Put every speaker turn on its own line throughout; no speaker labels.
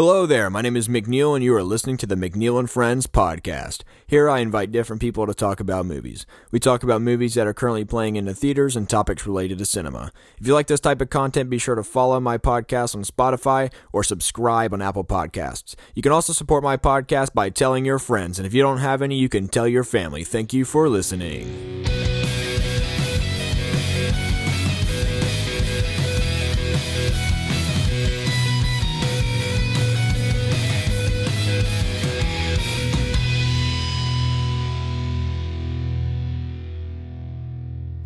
Hello there, my name is McNeill, and you are listening to the McNeill and Friends podcast. Here I invite different people to talk about movies. We talk about movies that are currently playing in the theaters and topics related to cinema. If you like this type of content, be sure to follow my podcast on Spotify or subscribe on Apple Podcasts. You can also support my podcast by telling your friends, and if you don't have any, you can tell your family. Thank you for listening.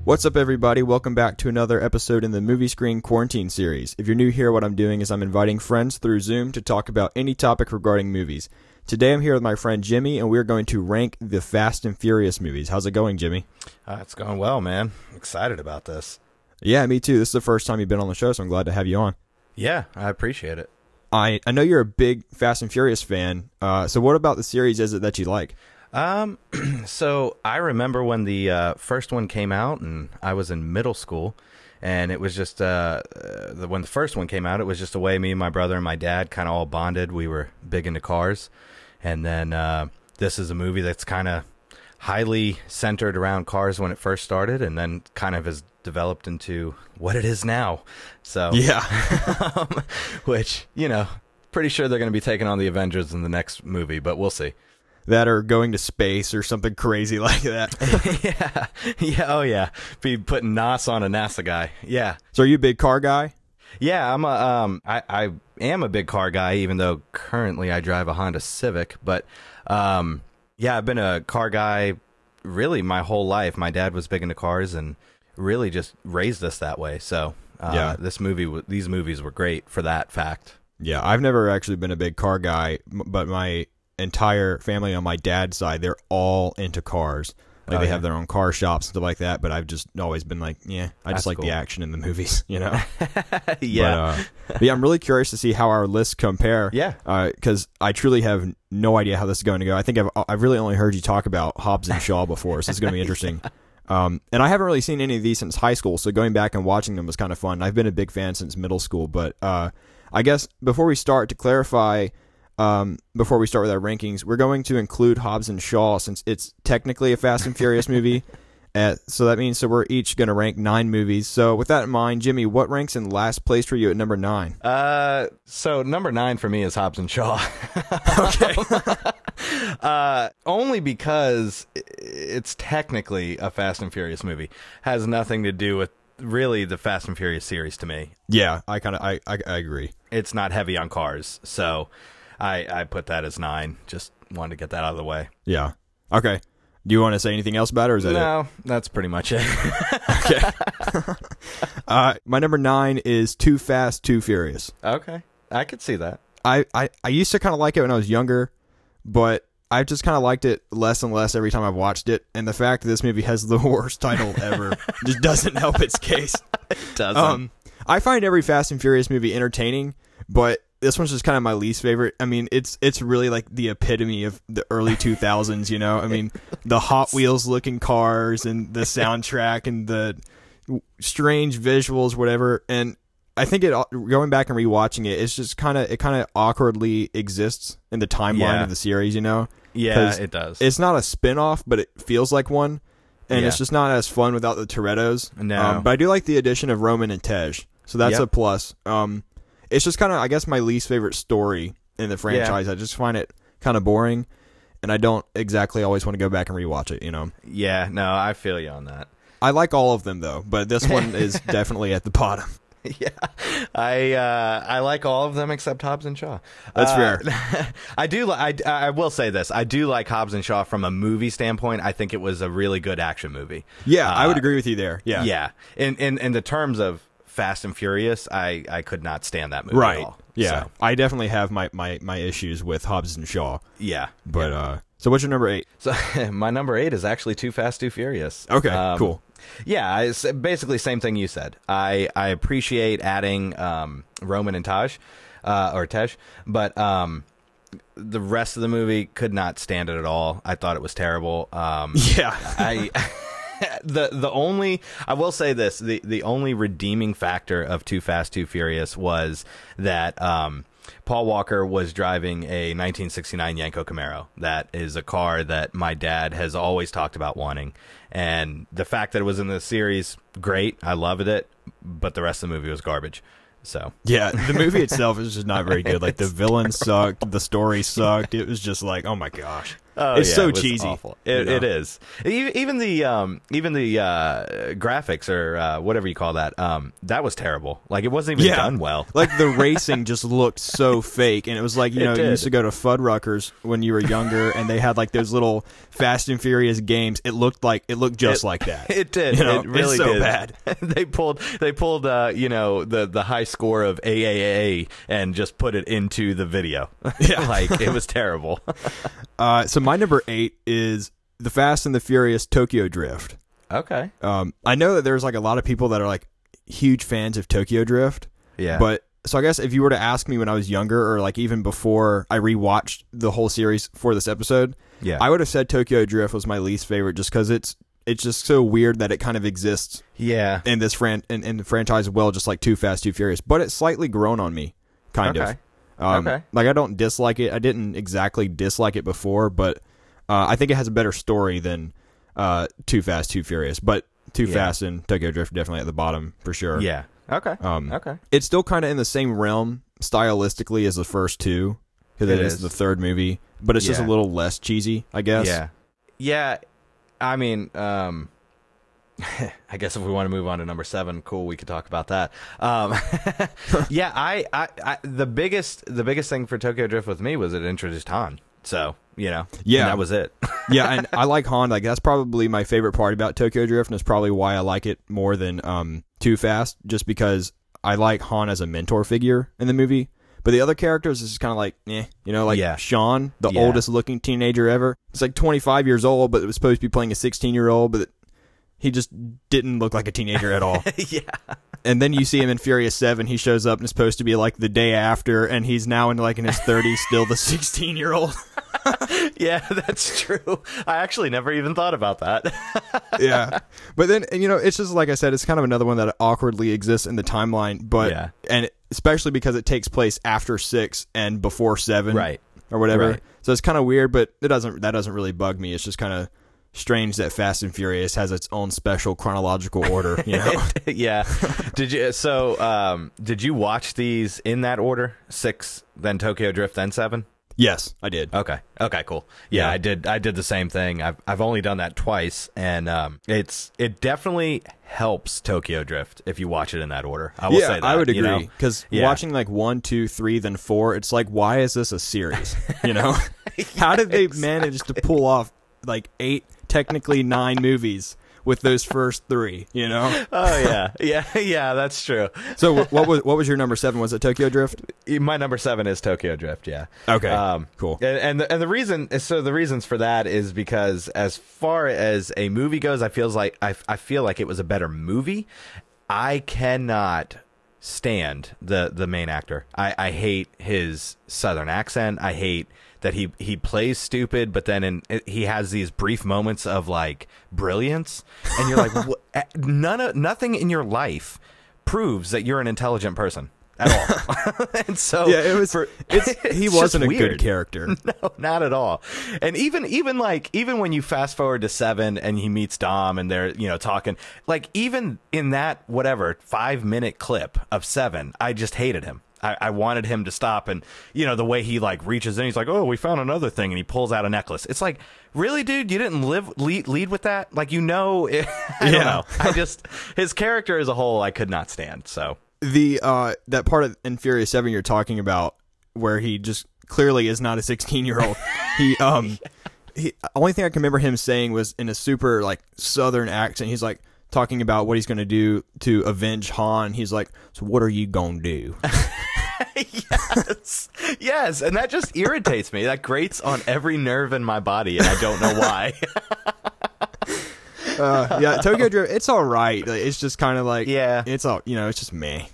What's up, everybody? Welcome back to another episode in the Movie Screen Quarantine series. If you're new here, what I'm doing is I'm inviting friends through Zoom to talk about any topic regarding movies. Today I'm here with my friend Jimmy, and we're going to rank the Fast and Furious movies. How's it going, Jimmy?
Uh, it's going well, man. excited about this.
Yeah, me too. This is the first time you've been on the show, so I'm glad to have you on.
Yeah, I appreciate it.
I, I know you're a big Fast and Furious fan. Uh, so, what about the series is it that you like?
Um, so I remember when the uh, first one came out, and I was in middle school, and it was just uh, uh, the, when the first one came out, it was just a way me and my brother and my dad kind of all bonded. We were big into cars, and then uh, this is a movie that's kind of highly centered around cars when it first started, and then kind of has developed into what it is now. So
Yeah.
um, which you know, pretty sure they're going to be taking on the Avengers in the next movie, but we'll see.
That are going to space or something crazy like that.
yeah, yeah, oh yeah. Be putting Nas on a NASA guy. Yeah,
so, are you a big car guy?
yeah. I'm a um. I I am a big car guy, even though currently I drive a Honda Civic. But um, yeah, I've been a car guy really my whole life. My dad was big into cars and really just raised us that way. So uh,
Yeah.
this movie, w- these movies were great for that fact.
Yeah, I've never actually been a big car guy, but my entire family on my dad's side, they're all into cars. Like
Oh,
they
yeah.
have their own car shops and stuff like that. But I've just always been like, yeah, I just
That's
like the action in the movies, you know.
yeah,
But, uh, but yeah, I'm really curious to see how our lists compare.
Yeah.
Because I truly have no idea how this is going to go. I think I've I've really only heard you talk about Hobbs and Shaw before, so it's going to be interesting. Um, and I haven't really seen any of these since high school, so going back and watching them was kind of fun. I've been a big fan since middle school, but uh, I guess before we start, to clarify, um, before we start with our rankings, we're going to include Hobbs and Shaw since it's technically a Fast and Furious movie. Uh, so that means so we're each going to rank nine movies. So with that in mind, Jimmy, what ranks in last place for you at number nine?
Uh, so number nine for me is Hobbs and Shaw.
Okay.
uh, only because it's technically a Fast and Furious movie. Has nothing to do with really the Fast and Furious series to me.
yeah, I kind of I, I I agree.
It's not heavy on cars, so I I put that as nine. Just wanted to get that out of the way.
Yeah. Okay. Do you want to say anything else about it, or is that it?
No, that's pretty much it.
Okay. uh, my number nine is Too Fast, Too Furious.
okay, I could see that.
I, I, I used to kind of like it when I was younger, but I've just kind of liked it less and less every time I've watched it. And the fact that this movie has the worst title ever just doesn't help its case.
It Doesn't.
Um, I find every Fast and Furious movie entertaining, but this one's just kind of my least favorite. I mean, it's it's really like the epitome of the early 2000s, you know? I mean, the Hot Wheels looking cars and the soundtrack and the strange visuals whatever. And I think it going back and rewatching it, it's just kind of it kind of awkwardly exists in the timeline
Yeah.
of the series, you know?
yeah, it does.
It's not a spin-off, but it feels like one. And
Yeah.
it's just not as fun without the Torettos.
No.
Um, but I do like the addition of Roman and Tej. So that's
Yep.
a plus. Um, it's just kind of, I guess, my least favorite story in the franchise. I just find it kind of boring, and I don't exactly always want to go back and rewatch it. You know,
yeah, no, I feel you on that.
I like all of them though, but this one is definitely at the bottom.
yeah, I uh, I like all of them except Hobbs and Shaw.
That's
Uh,
fair.
I do. I I will say this. I do like Hobbs and Shaw from a movie standpoint. I think it was a really good action movie.
Yeah, I would
Uh,
agree with you there. Yeah,
Yeah. In in in the terms of Fast and Furious, I I could not stand that movie.
right.
At all.
Yeah,
So,
I definitely have my, my, my issues with Hobbs and Shaw.
yeah.
But uh, so what's your number eight?
So my number eight is actually Too Fast, Too Furious.
Okay,
Um,
cool.
Yeah, it's basically same thing you said. I I appreciate adding um, Roman and Taj, uh, or Tej, but um, the rest of the movie could not stand it at all. I thought it was terrible. Um,
Yeah,
I the the only I will say this the the only redeeming factor of Too Fast Too Furious was that um Paul Walker was driving a 1969 Yenko Camaro. That is a car that my dad has always talked about wanting, and the fact that it was in the series, great. I loved it, but the rest of the movie was garbage. So
Yeah, the movie itself is just not very good. Like the villain sucked, the story sucked. It was just like, oh my gosh.
Oh,
it's
yeah,
so
it
cheesy.
awful. It, it is. Even the um, even the uh, graphics or uh, whatever you call that, um, that was terrible. Like it wasn't even
Yeah.
done well.
Like the racing just looked so fake, and it was like you
It
know you used to go to Fuddruckers when you were younger, and they had like those little Fast and Furious games. It looked like it looked just like that.
It did.
You know,
it really
it's so
did.
bad.
they pulled they pulled uh, you know the the high score of AAA and just put it into the video.
Yeah.
like it was terrible.
Uh, so my number eight is the Fast and the Furious Tokyo Drift.
okay.
Um, I know that there's like a lot of people that are like huge fans of Tokyo Drift,
Yeah.
but so I guess if you were to ask me when I was younger, or like even before I rewatched the whole series for this episode,
yeah.
I would have said Tokyo Drift was my least favorite, just because it's it's just so weird that it kind of exists
yeah.
in this fran in, in the franchise as well, just like Too Fast, Too Furious. But it's slightly grown on me, kind
Okay.
of. Um,
Okay.
Like I don't dislike it. I didn't exactly dislike it before, but uh, I think it has a better story than uh, Too Fast, Too Furious. But Too
Yeah.
Fast and Tokyo Drift definitely at the bottom for sure.
Yeah. Okay.
Um,
okay.
It's still kind of in the same realm stylistically as the first two because
It
it is.
is.
the third movie, but it's just a little less cheesy, I guess.
Yeah. Yeah. I mean, um, I guess if we want to move on to number seven, cool, we could talk about that. Um, yeah, I, I, I, the biggest, the biggest thing for Tokyo Drift with me was it introduced Han. So you know,
Yeah.
and that was it.
yeah, and I like Han. Like that's probably my favorite part about Tokyo Drift, and it's probably why I like it more than um, Too Fast, just because I like Han as a mentor figure in the movie. But the other characters is kind of like, eh, you know, like
Yeah.
Sean, the
Yeah.
oldest looking teenager ever. It's like 25 years old, but it was supposed to be playing a 16 year old, but he just didn't look like a teenager at all.
yeah,
and then you see him in Furious Seven. He shows up and it's supposed to be like the day after, and he's now in like in his 30s, still the 16 year old.
yeah, that's true. I actually never even thought about that.
yeah. But then, you know, it's just like I said, it's kind of another one that awkwardly exists in the timeline, but,
Yeah.
and especially because it takes place after six and before seven.
Right.
Or whatever.
Right.
So it's kind of weird, but it doesn't, that doesn't really bug me. It's just kind of strange that Fast and Furious has its own special chronological order, you know?
yeah. Did you? So, um, did you watch these in that order? Six, then Tokyo Drift, then seven.
yes, I did.
Okay. Okay. Cool. Yeah,
Yeah.
I did. I did the same thing. I've I've only done that twice, and um, it's it definitely helps Tokyo Drift if you watch it in that order. I will
yeah,
say that.
I would
you know?
agree because
Yeah.
watching like one, two, three, then four, it's like, why is this a series? You know, how did they manage to pull off like eight, technically nine movies with those first three? You know,
Oh yeah, yeah, yeah. That's true.
so what was what was your number seven? Was it Tokyo Drift?
My number seven is Tokyo Drift. Yeah.
Okay,
Um,
cool.
And and the, and the reason so the reasons for that is because as far as a movie goes, I feels like I I feel like it was a better movie. I cannot stand the the main actor. I I hate his southern accent. I hate that he he plays stupid, but then in he has these brief moments of like brilliance, and you're like, what, eh, none of nothing in your life proves that you're an intelligent person at all. and so
Yeah, it was.
for-
he wasn't a good character.
No, not at all. And even even like even when you fast forward to seven and he meets Dom and they're you know talking like even in that whatever five minute clip of seven, I just hated him. I, I wanted him to stop and you know the way he like reaches in, he's like, oh, we found another thing, and he pulls out a necklace. It's like, really, dude, you didn't live lead, lead with that. Like you know, I don't
Yeah.
know. I just his character as a whole, I could not stand. So
the uh that part of in Furious Seven you're talking about where he just clearly is not a 16 year old. he um he only thing I can remember him saying was in a super like southern accent. He's like talking about what he's going to do to avenge Han. He's like, "So what are you going to do?"
yes, yes, and that just irritates me. That grates on every nerve in my body, and I don't know why.
uh, yeah, Tokyo Drift. It's all right. Like, It's just kind of like
Yeah.
It's all you know. It's just me.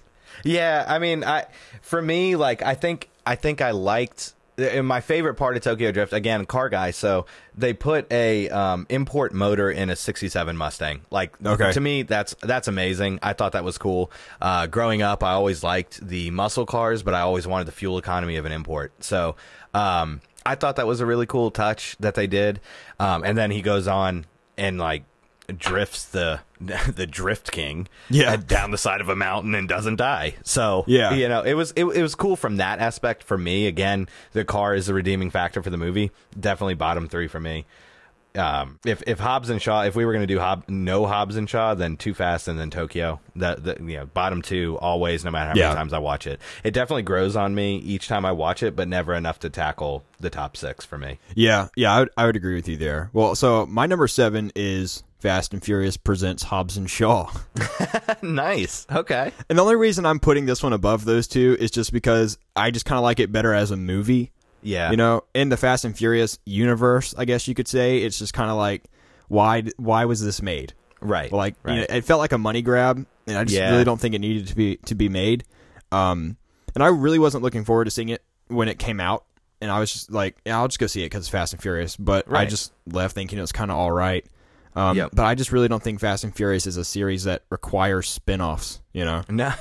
yeah, I mean, I for me, like, I think I think I liked and my favorite part of Tokyo Drift again, car guy. So they put a um, import motor in a '67 Mustang. Like,
Okay.
to me, that's that's amazing. I thought that was cool. Uh, growing up, I always liked the muscle cars, but I always wanted the fuel economy of an import. So um, I thought that was a really cool touch that they did. Um, and then he goes on and like drifts the the drift king
Yeah.
down the side of a mountain and doesn't die so
Yeah.
you know it was it, it was cool from that aspect for me again the car is the redeeming factor for the movie definitely bottom three for me um if if hobbs and shaw if we were going to do Hob, no hobbs and shaw then too fast and then tokyo that the you know bottom two always no matter how
Yeah.
many times i watch it it definitely grows on me each time i watch it but never enough to tackle the top six for me
Yeah, yeah, I would, I would agree with you there. Well, so my number seven is Fast and Furious presents Hobbs and Shaw.
nice okay
And the only reason I'm putting this one above those two is just because I just kind of like it better as a movie.
yeah
You know, in the Fast and Furious universe, I guess you could say, it's just kind of like, why why was this made?
right
Like,
right.
you know, it felt like a money grab, and I just
Yeah.
really don't think it needed to be to be made. Um, and I really wasn't looking forward to seeing it when it came out, and I was just like, yeah, I'll just go see it because it's Fast and Furious. But I just left thinking it was kind of all right. Um,
Yep.
But I just really don't think Fast and Furious is a series that requires spin-offs, You know,
no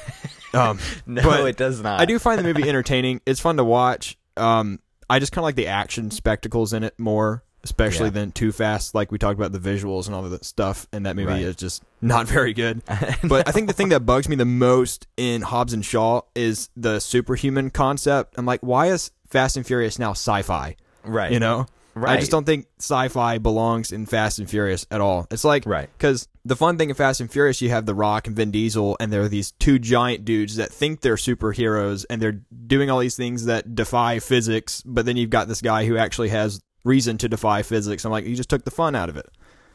um,
no it does not
I do find the movie entertaining. It's fun to watch. Um, I just kind of like the action spectacles in it more, especially
Yeah.
than Too Fast. Like we talked about the visuals and all of that stuff, and that movie
Right.
is just not very good. but I think the thing that bugs me the most in Hobbs and Shaw is the superhuman concept. I'm like, why is Fast and Furious now sci-fi?
right
You know, I just don't think sci-fi belongs in Fast and Furious at all. It's like
Right.
because the fun thing in Fast and Furious, you have The Rock and Vin Diesel, and they're these two giant dudes that think they're superheroes, and they're doing all these things that defy physics. But then you've got this guy who actually has reason to defy physics. I'm like, you just took the fun out of it,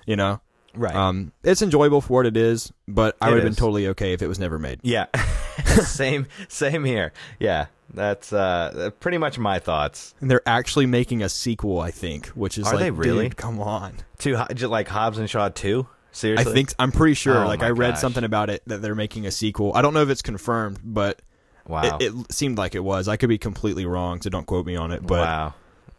you know.
right
Um, it's enjoyable for what it is, but I would have been totally okay if it was never made.
Yeah. same same here. Yeah. That's uh pretty much my thoughts.
And they're actually making a sequel, I think, which is
Are
like,
they really?
dude, come on.
To like Hobbs and Shaw 2? Seriously?
I think I'm pretty sure.
Oh
like I read
gosh.
something about it that they're making a sequel. I don't know if it's confirmed, but
Wow.
it, it seemed like it was. I could be completely wrong, so don't quote me on it. But
wow.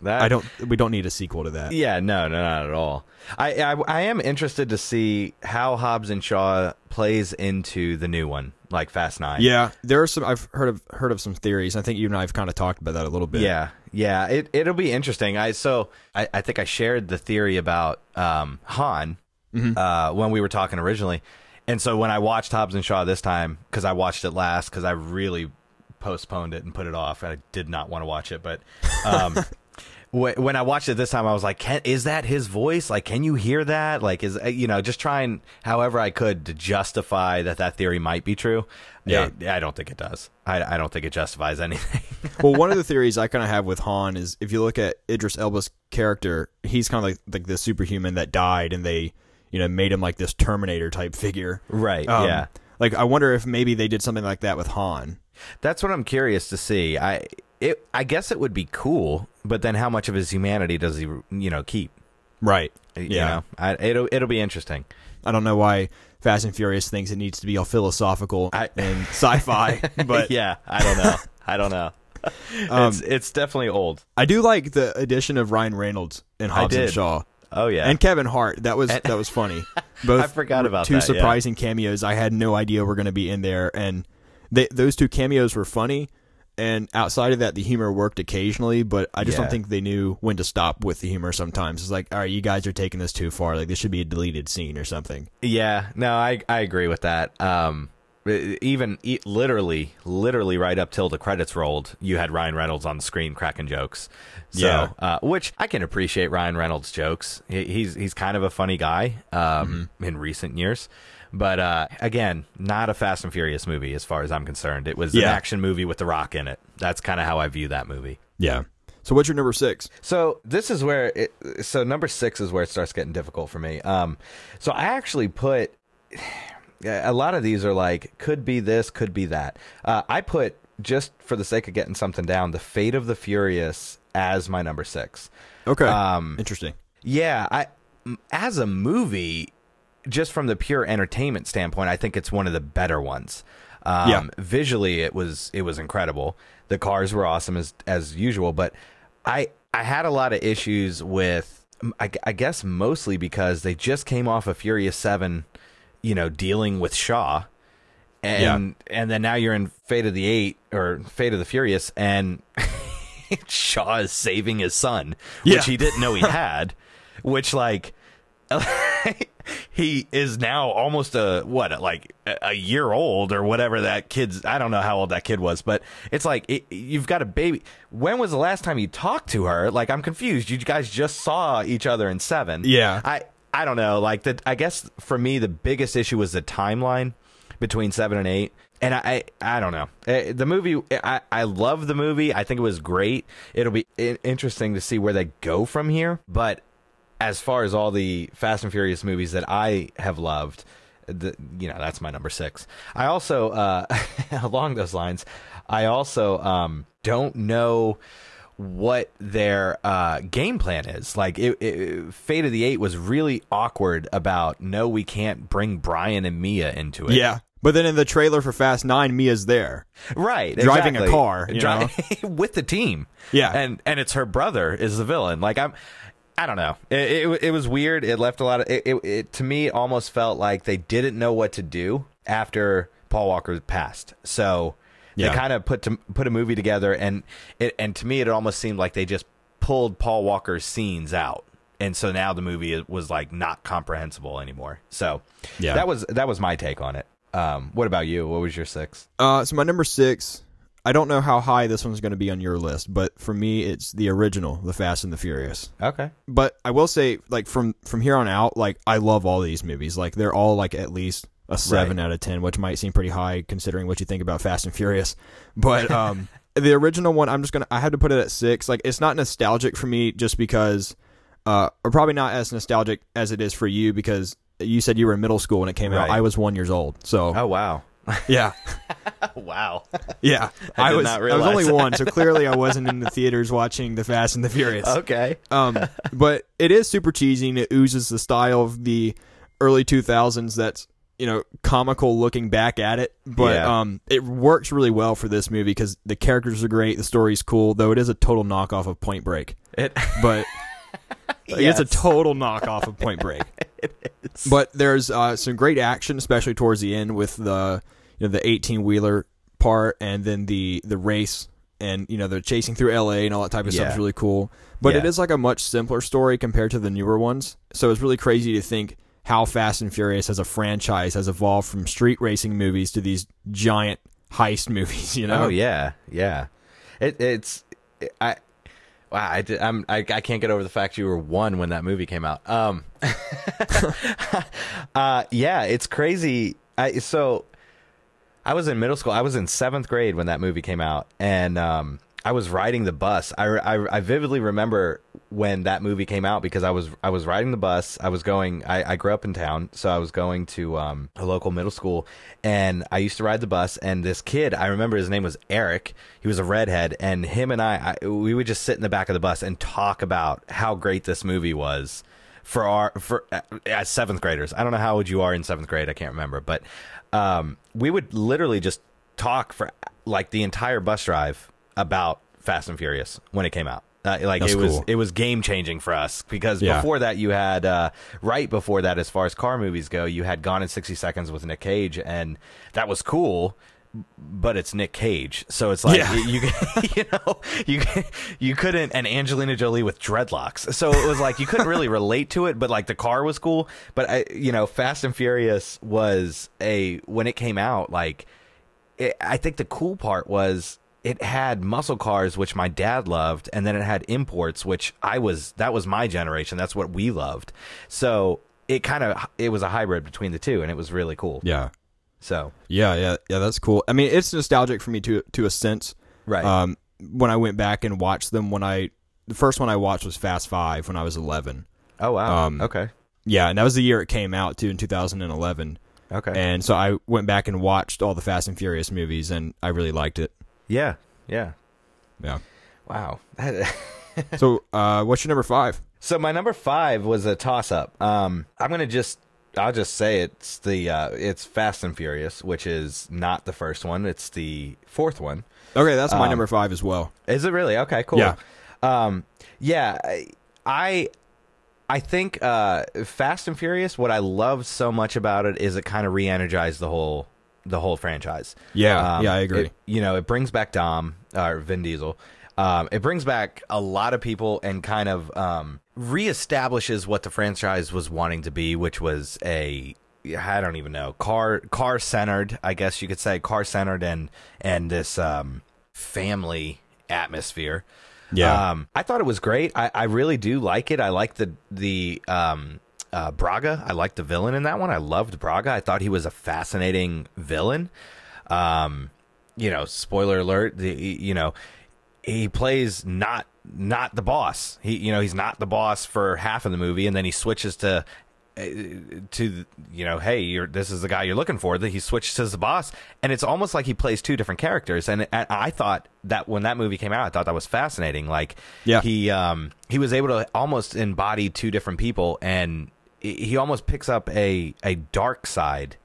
That
I don't. We don't need a sequel to that.
Yeah, no, no, not at all. I, I I am interested to see how Hobbs and Shaw plays into the new one, like Fast 9.
Yeah, there are some. I've heard of heard of some theories. I think you and I have kind of talked about that a little bit.
Yeah, yeah, it it'll be interesting. I so I, I think I shared the theory about um, Han
Mm-hmm.
uh, when we were talking originally, and so when I watched Hobbs and Shaw this time because I watched it last because I really postponed it and put it off. I did not want to watch it, but um, when I watched it this time, I was like, can, "Is that his voice? Like, can you hear that? Like, is uh, you know, just trying however I could to justify that that theory might be true."
Yeah.
It- I don't think it does. I, I don't think it justifies anything.
well, one of the theories I kind of have with Han is if you look at Idris Elba's character, he's kind of like like the superhuman that died, and they you know made him like this Terminator type figure.
right?
Um,
yeah.
Like I wonder if maybe they did something like that with Han.
That's what I'm curious to see. I it I guess it would be cool, but then how much of his humanity does he you know keep?
Right.
You
Yeah.
know, I, it'll it'll be interesting.
I don't know why Fast and Furious thinks it needs to be all philosophical
I-
and sci-fi, but
yeah, I don't know. I don't know.
Um,
it's it's definitely old.
I do like the addition of Ryan Reynolds in Hobbs and. Shaw.
Oh yeah,
and Kevin Hart. That was
And-
that was funny. Both
I forgot about
two
that, yeah.
surprising cameos. I had no idea were going to be in there, and they, those two cameos were funny. And outside of that, the humor worked occasionally, but I just
Yeah.
don't think they knew when to stop with the humor. Sometimes it's like, all right, you guys are taking this too far. Like this should be a deleted scene or something.
yeah. No, I I agree with that. Um, even e- literally, literally right up till the credits rolled, you had Ryan Reynolds on the screen cracking jokes. So,
Yeah.
uh, which I can appreciate Ryan Reynolds' jokes. He, he's he's kind of a funny guy um, in recent years. But uh, again, not a Fast and Furious movie as far as I'm concerned. It was an action movie with The Rock in it. That's kind of how I view that movie.
Yeah. So what's your number six?
So this is where it, so number six is where it starts getting difficult for me. Um, so I actually put a lot of these are like could be this, could be that. Uh, I put just for the sake of getting something down, the Fate of the Furious as my number six.
Okay.
Um,
Interesting.
Yeah, I as a movie, just from the pure entertainment standpoint, I think it's one of the better ones. Um,
Yeah.
Visually, it was it was incredible. The cars were awesome as as usual, but I I had a lot of issues with I, I guess mostly because they just came off of Furious 7, you know, dealing with Shaw. And and then now you're in Fate of the 8 or Fate of the Furious and Shaw is saving his son,
Yeah.
which he didn't know he had, which like he is now almost a what like a year old or whatever that kid's I don't know how old that kid was but it's like it, you've got a baby when was the last time you talked to her like I'm confused you guys just saw each other in 7
Yeah.
I I don't know like the I guess for me the biggest issue was the timeline between 7 and 8 and I, I, I don't know. Eh, The movie, I, I love the movie. I think it was great. It'll be interesting to see where they go from here. But as far as all the Fast and Furious movies that I have loved, the, you know, that's my number six. I also, uh, along those lines, I also um, don't know what their uh, game plan is. Like, it, it, Fate of the Eight was really awkward about no, we can't bring Brian and Mia into it.
Yeah. But then in the trailer for Fast Nine, Mia's there.
right
Driving a car, you
Dri- with the team
Yeah.
and and it's her brother is the villain like i'm i don't know. It, it, it was weird. It left a lot of it, it, it to me almost felt like they didn't know what to do after paul walker passed. So
Yeah.
they kind of put to, put a movie together and it and to me it almost seemed like they just pulled paul walker's scenes out. And so now the movie was like not comprehensible anymore. So
Yeah.
that was that was my take on it. Um what about you? What was your six?
Uh, so my number six, I don't know how high this one's going to be on your list, but for me, it's the original, The Fast and the Furious.
okay
But I will say, like from from here on out, like I love all these movies. Like they're all like at least a seven out of ten, which might seem pretty high considering what you think about Fast and Furious. But um, the original one, I'm just gonna I had to put it at six. Like it's not nostalgic for me just because, uh, or probably not as nostalgic as it is for you because you said you were in middle school when it came out. I was one years old, so
oh wow
yeah.
wow
Yeah,
I did
was.
not
I was only one, so clearly I wasn't in the theaters watching The Fast and the Furious.
okay
Um, but it is super cheesy and it oozes the style of the early 2000s. That's you know comical looking back at it, but
Yeah.
um, it works really well for this movie because the characters are great, the story's cool, though it is a total knockoff of Point Break.
It,
But like, it's a total knockoff of Point Break. it is. But there's uh, some great action, especially towards the end with the you know the 18 wheeler part, and then the the race, and you know they're chasing through L.A. and all that type of stuff is really cool. But it
Yeah.
is like a much simpler story compared to the newer ones. So it's really crazy to think how Fast and Furious as a franchise has evolved from street racing movies to these giant heist movies. You know?
oh yeah, yeah. It, it's I. Wow, I, did, I'm, I I can't get over the fact you were one when that movie came out. Um, uh, yeah, it's crazy. I so I was in middle school. I was in seventh grade when that movie came out, and um, I was riding the bus. I, I, I vividly remember when that movie came out because I was I was riding the bus. I was going. I, I grew up in town, so I was going to um, a local middle school, and I used to ride the bus. And this kid, I remember his name was Eric. He was a redhead, and him and I, I we would just sit in the back of the bus and talk about how great this movie was for our for uh, as seventh graders. I don't know how old you are in seventh grade. I can't remember, but um, we would literally just talk for like the entire bus drive about Fast and Furious when it came out. Uh, like
That's
it was
cool.
it was game changing for us because
Yeah.
before that you had uh, right before that as far as car movies go you had Gone in sixty seconds with Nick Cage and that was cool but it's Nick Cage, so it's like
Yeah.
you, you, you know, you you couldn't, and Angelina Jolie with dreadlocks, so it was like you couldn't really relate to it, but like the car was cool. But I, you know, Fast and Furious was a when it came out, like it, I think the cool part was it had muscle cars, which my dad loved, and then it had imports, which I was that was my generation. That's what we loved. So it kind of it was a hybrid between the two, and it was really cool.
Yeah.
So
Yeah, yeah, yeah. That's cool. I mean, it's nostalgic for me to to a sense.
right,
Um, when I went back and watched them, when I the first one I watched was Fast Five when I was eleven.
oh wow,
um,
okay,
Yeah, and that was the year it came out too in 2011.
okay.
And so I went back and watched all the Fast and Furious movies, and I really liked it.
Yeah, yeah.
Yeah.
Wow.
So, uh, what's your number five?
so my number five was a toss up. Um, I'm gonna just, I'll just say it's the, uh, it's Fast and Furious, which is not the first one. It's the fourth one.
Okay, that's my
Um,
number five as well.
Is it really? Okay, cool.
Yeah.
Um, yeah, I- I think uh, Fast and Furious. What I loved so much about it is it kind of re-energized the whole the whole franchise.
Yeah,
Um,
yeah, I agree.
it- you know, it brings back Dom or Vin Diesel. Um, it brings back a lot of people and kind of um, reestablishes what the franchise was wanting to be, which was a I don't even know car car centered. I guess you could say car centered and and this um, family atmosphere.
Yeah.
Um, I thought it was great. I, I really do like it. I like the the um, uh, Braga. I like the villain in that one. I loved Braga. I thought he was a fascinating villain. Um, you know, spoiler alert. The, you know, he plays not not the boss. He you know he's not the boss for half of the movie, and then he switches to uh, to you know, hey, you're this is the guy you're looking for. That he switches as the boss, and it's almost like he plays two different characters. And, and I thought that when that movie came out, I thought that was fascinating. Like,
Yeah.
he um he was able to almost embody two different people, and he he almost picks up a a dark side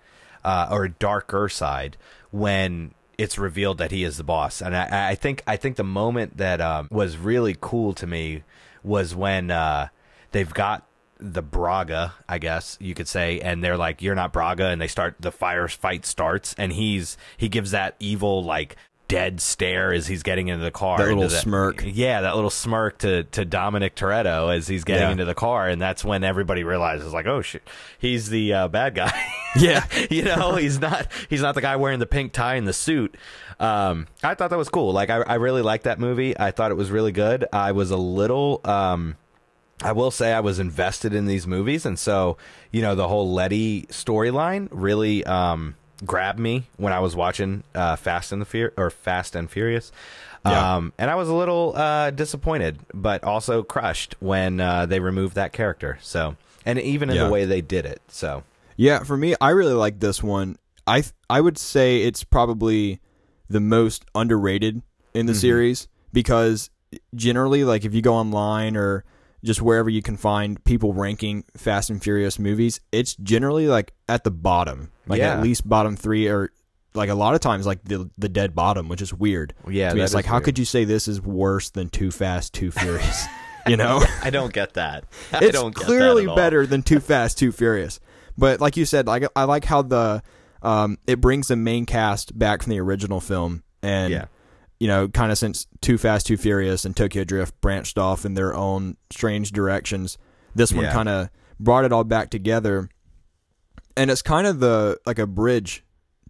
uh, or a darker side when it's revealed that he is the boss. And I, I think I think the moment that um, was really cool to me was when uh, they've got the Braga, I guess you could say, and they're like, "You're not Braga," and they start the fire fight starts, and he's he gives that evil like dead stare as he's getting into the car.
That little
the-
smirk.
yeah, that little smirk to to Dominic Toretto as he's getting
Yeah.
into the car, and that's when everybody realizes like, oh shit, he's the uh, bad guy.
Yeah.
you know, he's not he's not the guy wearing the pink tie and the suit. Um, I thought that was cool. Like, I I really liked that movie. I thought it was really good. I was a little um. I will say I was invested in these movies, and so you know the whole Letty storyline really um, grabbed me when I was watching uh, Fast and the Fear or Fast and Furious.
Yeah.
Um, and I was a little uh, disappointed, but also crushed when uh, they removed that character. So, and even in
Yeah.
the way they did it. So,
Yeah, for me, I really like this one. I th- I would say it's probably the most underrated in the series because generally, like if you go online or just wherever you can find people ranking Fast and Furious movies, it's generally like at the bottom, like
Yeah.
at least bottom three, or like a lot of times like the the dead bottom, which is weird.
Yeah,
it's like
is
how could you say this is worse than Too Fast, Too Furious? you know,
I don't get that. I
it's
don't get
clearly
at all.
better than Too Fast, Too Furious. But like you said, like I like how the um, it brings the main cast back from the original film, and
Yeah.
You know, kind of since Too Fast, Too Furious and Tokyo Drift branched off in their own strange directions, this one
Yeah.
kind of brought it all back together, and it's kind of the like a bridge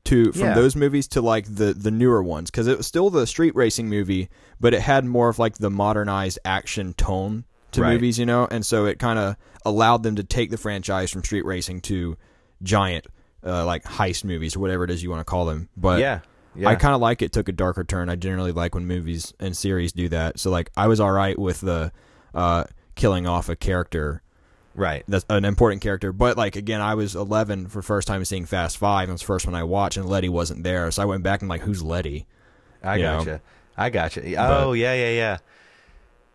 to from
Yeah.
those movies to like the the newer ones because it was still the street racing movie, but it had more of like the modernized action tone to
Right.
movies, you know, and so it kind of allowed them to take the franchise from street racing to giant uh, like heist movies or whatever it is you want to call them. But
yeah. Yeah.
I kind of like it took a darker turn. I generally like when movies and series do that. So like I was all right with the uh, killing off a character
right.
that's an important character. But like again, I was 11 for first time seeing Fast Five. and It was the first one I watched, and Letty wasn't there. So I went back and like, who's Letty?
I
you know.
gotcha. I gotcha. Oh yeah, yeah, yeah.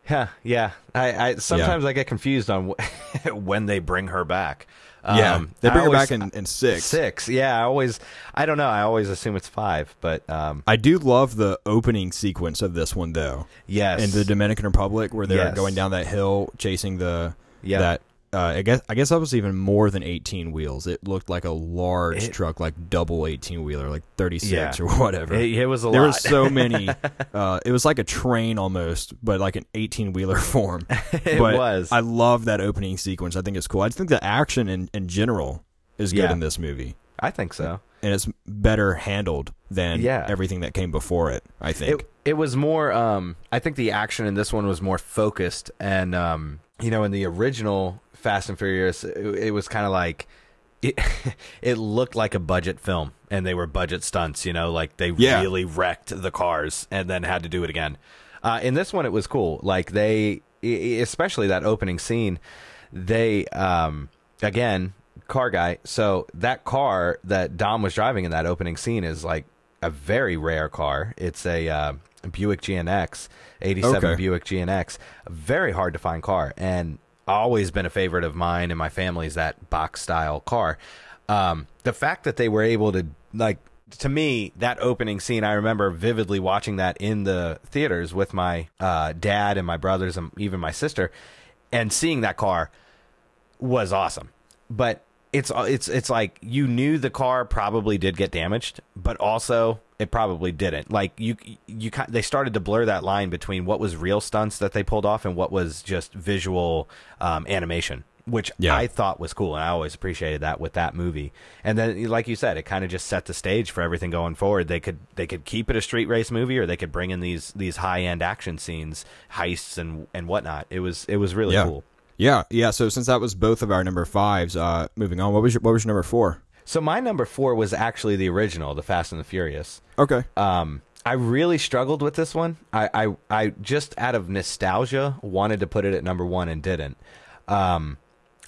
Yeah, yeah. I, I sometimes I get confused on wh- when they bring her back.
Yeah,
Um,
they
I
bring her
always-
back in, in six.
Six. Yeah, I always. I don't know. I always assume it's five, but um,
I do love the opening sequence of this one though,
yes.
in the Dominican Republic where they're
Yes.
going down that hill chasing the
Yeah.
that. Uh, I guess I guess that was even more than 18 wheels. It looked like a large
It-
truck, like double 18 wheeler, like 36
Yeah.
or whatever.
it, it was a lot.
there
lot.
were so many. Uh, it was like a train almost, but like an 18 wheeler form.
it
but
was.
I love that opening sequence. I think it's cool. I just think the action in, in general is good
Yeah.
in this movie,
I think so.
and it's better handled than
Yeah.
everything that came before it. I think.
It it was more. Um, I think the action in this one was more focused, and um, you know, in the original Fast and Furious, it, it was kind of like. It, it looked like a budget film, and they were budget stunts. You know, like they
Yeah.
really wrecked the cars and then had to do it again. Uh, in this one, it was cool. Like they, especially that opening scene, they um, again car guy. So that car that Dom was driving in that opening scene is like a very rare car. It's a uh, Buick GNX, '87
Okay.
Buick GNX, very hard to find car, and always been a favorite of mine and my family's that box style car. Um, the fact that they were able to like to me, that opening scene, I remember vividly watching that in the theaters with my uh, dad and my brothers and even my sister, and seeing that car was awesome. But it's it's it's like you knew the car probably did get damaged, but also it probably didn't. Like you you they started to blur that line between what was real stunts that they pulled off and what was just visual um, animation which
Yeah.
I thought was cool, and I always appreciated that with that movie. And then, like you said, it kind of just set the stage for everything going forward. They could they could keep it a street race movie, or they could bring in these these high end action scenes, heists, and and whatnot. It was it was really
Yeah.
cool.
Yeah, yeah. So since that was both of our number fives, uh, moving on. What was your What was your number four?
So my number four was actually the original, The Fast and the Furious.
Okay.
Um, I really struggled with this one. I, I, I just out of nostalgia wanted to put it at number one and didn't. Um,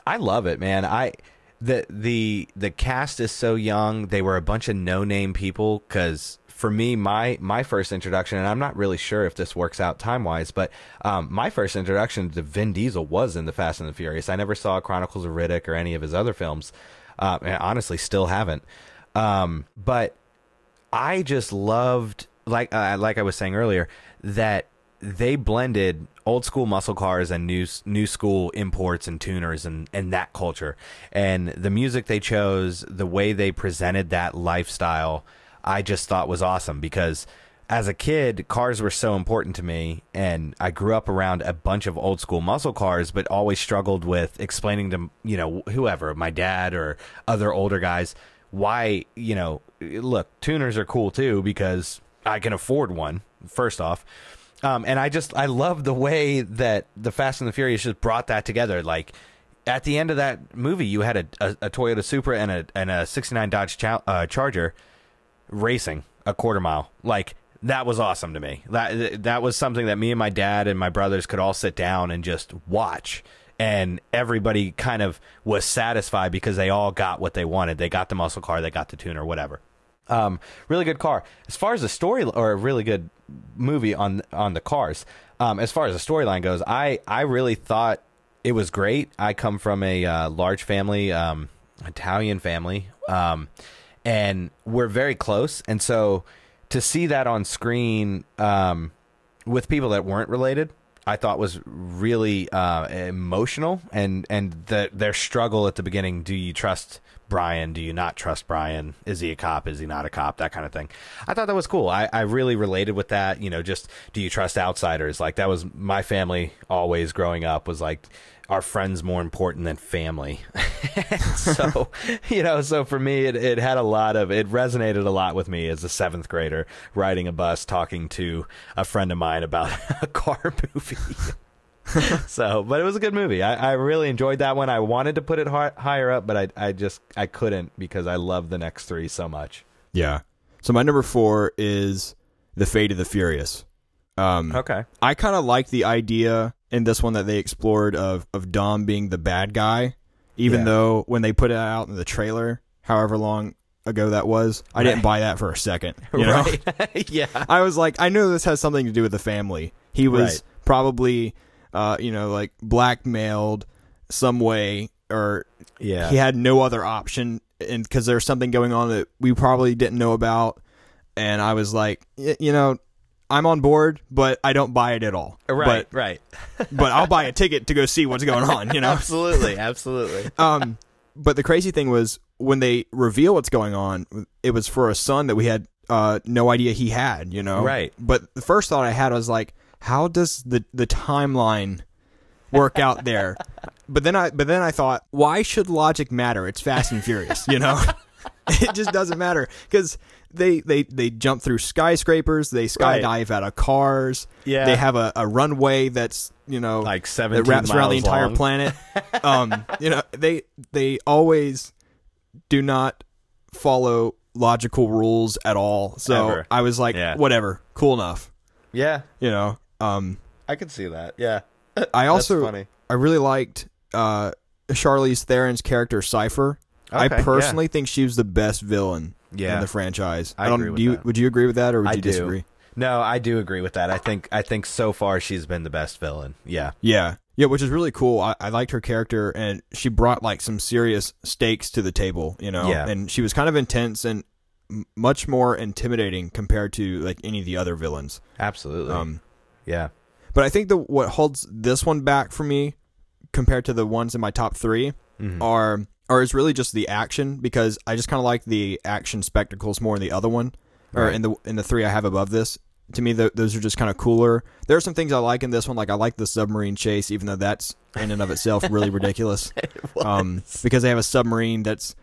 I love it, man. I the the the cast is so young. They were a bunch of no name people because for me, my my first introduction, and I'm not really sure if this works out time wise, but um, my first introduction to Vin Diesel was in the Fast and the Furious. I never saw Chronicles of Riddick or any of his other films. Uh, and honestly, still haven't. Um, but I just loved like uh, like I was saying earlier that they blended old school muscle cars and new new school imports and tuners and and that culture and the music they chose the way they presented that lifestyle I just thought was awesome because as a kid cars were so important to me and I grew up around a bunch of old school muscle cars but always struggled with explaining to you know whoever my dad or other older guys why you know look tuners are cool too because i can afford one first off. Um, and i just i love the way that the fast and the furious just brought that together. Like at the end of that movie you had a, a, a toyota supra and a and a 69 dodge Chal- uh, charger racing a quarter mile. Like that was awesome to me. That that was something that me and my dad and my brothers could all sit down and just watch. And everybody kind of was satisfied because they all got what they wanted. They got the muscle car they got the tuner whatever. Um, really good car. As far as the story or a really good movie on on the cars um, as far as the storyline goes i i really thought it was great. I come from a uh, large family um, italian family. Um, and we're very close and so to see that on screen um, with people that weren't related I thought was really uh, emotional and and the, their struggle at the beginning. Do you trust Brian? Do you not trust Brian? Is he a cop? Is he not a cop? That kind of thing. I thought that was cool. I, I really related with that. You know, just do you trust outsiders? Like that was my family always growing up was like our friends more important than family. so, you know, so for me, it, it had a lot of, it resonated a lot with me as a seventh grader riding a bus talking to a friend of mine about a car movie. so, but it was a good movie. I, I really enjoyed that one. I wanted to put it hi- higher up, but I, I just, I couldn't because I love the next three so much.
Yeah. So my number four is the Fate of the Furious. Um,
Okay.
I kind of like the idea in this one that they explored of of Dom being the bad guy, even
Yeah.
though when they put it out in the trailer, however long ago that was, I didn't buy that for a second. You know?
Right. yeah.
I was like, I know this has something to do with the family. He was
Right.
probably, uh, you know, like blackmailed some way, or
Yeah.
he had no other option, and because there's something going on that we probably didn't know about. And I was like, y- you know, I'm on board, but I don't buy it at all.
Right.
But
right.
but I'll buy a ticket to go see what's going on. You know.
absolutely. Absolutely.
um, but the crazy thing was when they reveal what's going on, it was for a son that we had uh, no idea he had. You know,
Right.
But the first thought I had was like, how does the the timeline work out there? But then I but then I thought, why should logic matter? It's Fast and Furious. You know. it just doesn't matter because they, they they jump through skyscrapers, they
Right.
skydive out of cars.
Yeah.
they have a, a runway that's you know
Like
that
17
wraps around the entire
long.
planet. Um, you know, they they always do not follow logical rules at all. So
Ever.
I was like,
Yeah.
whatever, cool enough.
Yeah.
You know, um,
I could see that. Yeah.
I also. I really liked uh, Charlize Theron's character Cipher. I
Okay,
personally think she was the best villain
Yeah.
in the franchise.
I
don't,
agree with
do you,
that.
Would you agree with that, or would
I
you
do.
disagree?
No, I do agree with that. I think I think so far she's been the best villain. Yeah.
Yeah. Yeah, which is really cool. I, I liked her character, and she brought like some serious stakes to the table, you know.
Yeah.
And she was kind of intense, and m- much more intimidating compared to like any of the other villains.
Absolutely.
Um,
yeah.
but I think the what holds this one back for me compared to the ones in my top 3
Mhm.
are are is really just the action because I just kind of like the action spectacles more in the other one or
Right.
in the in the three I have above this. To me, th- those are just kind of cooler. There are some things I like in this one, like I like the submarine chase, even though that's in and of itself really ridiculous. Um, because they have a submarine that's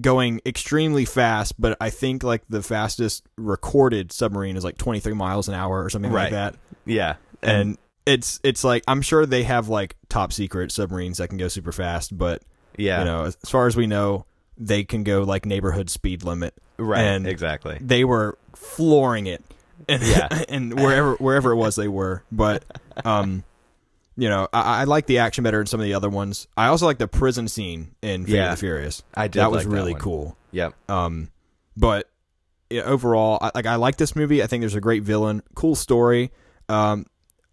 going extremely fast, but I think like the fastest recorded submarine is like 23 miles an hour or something like that
Yeah.
and it's it's like I'm sure they have like top secret submarines that can go super fast, but
yeah.
you know, as, as far as we know, they can go like neighborhood speed limit.
right.
and-
exactly.
They were flooring it, and
Yeah.
and wherever wherever it was they were. But um, you know, I, I like the action better in some of the other ones. I also like the prison scene in Fate
Yeah.
of the Furious.
I did
That was
like that
really
one.
cool.
Yep.
Um, but yeah, overall, I, like I like this movie. I think there's a great villain, cool story. Um,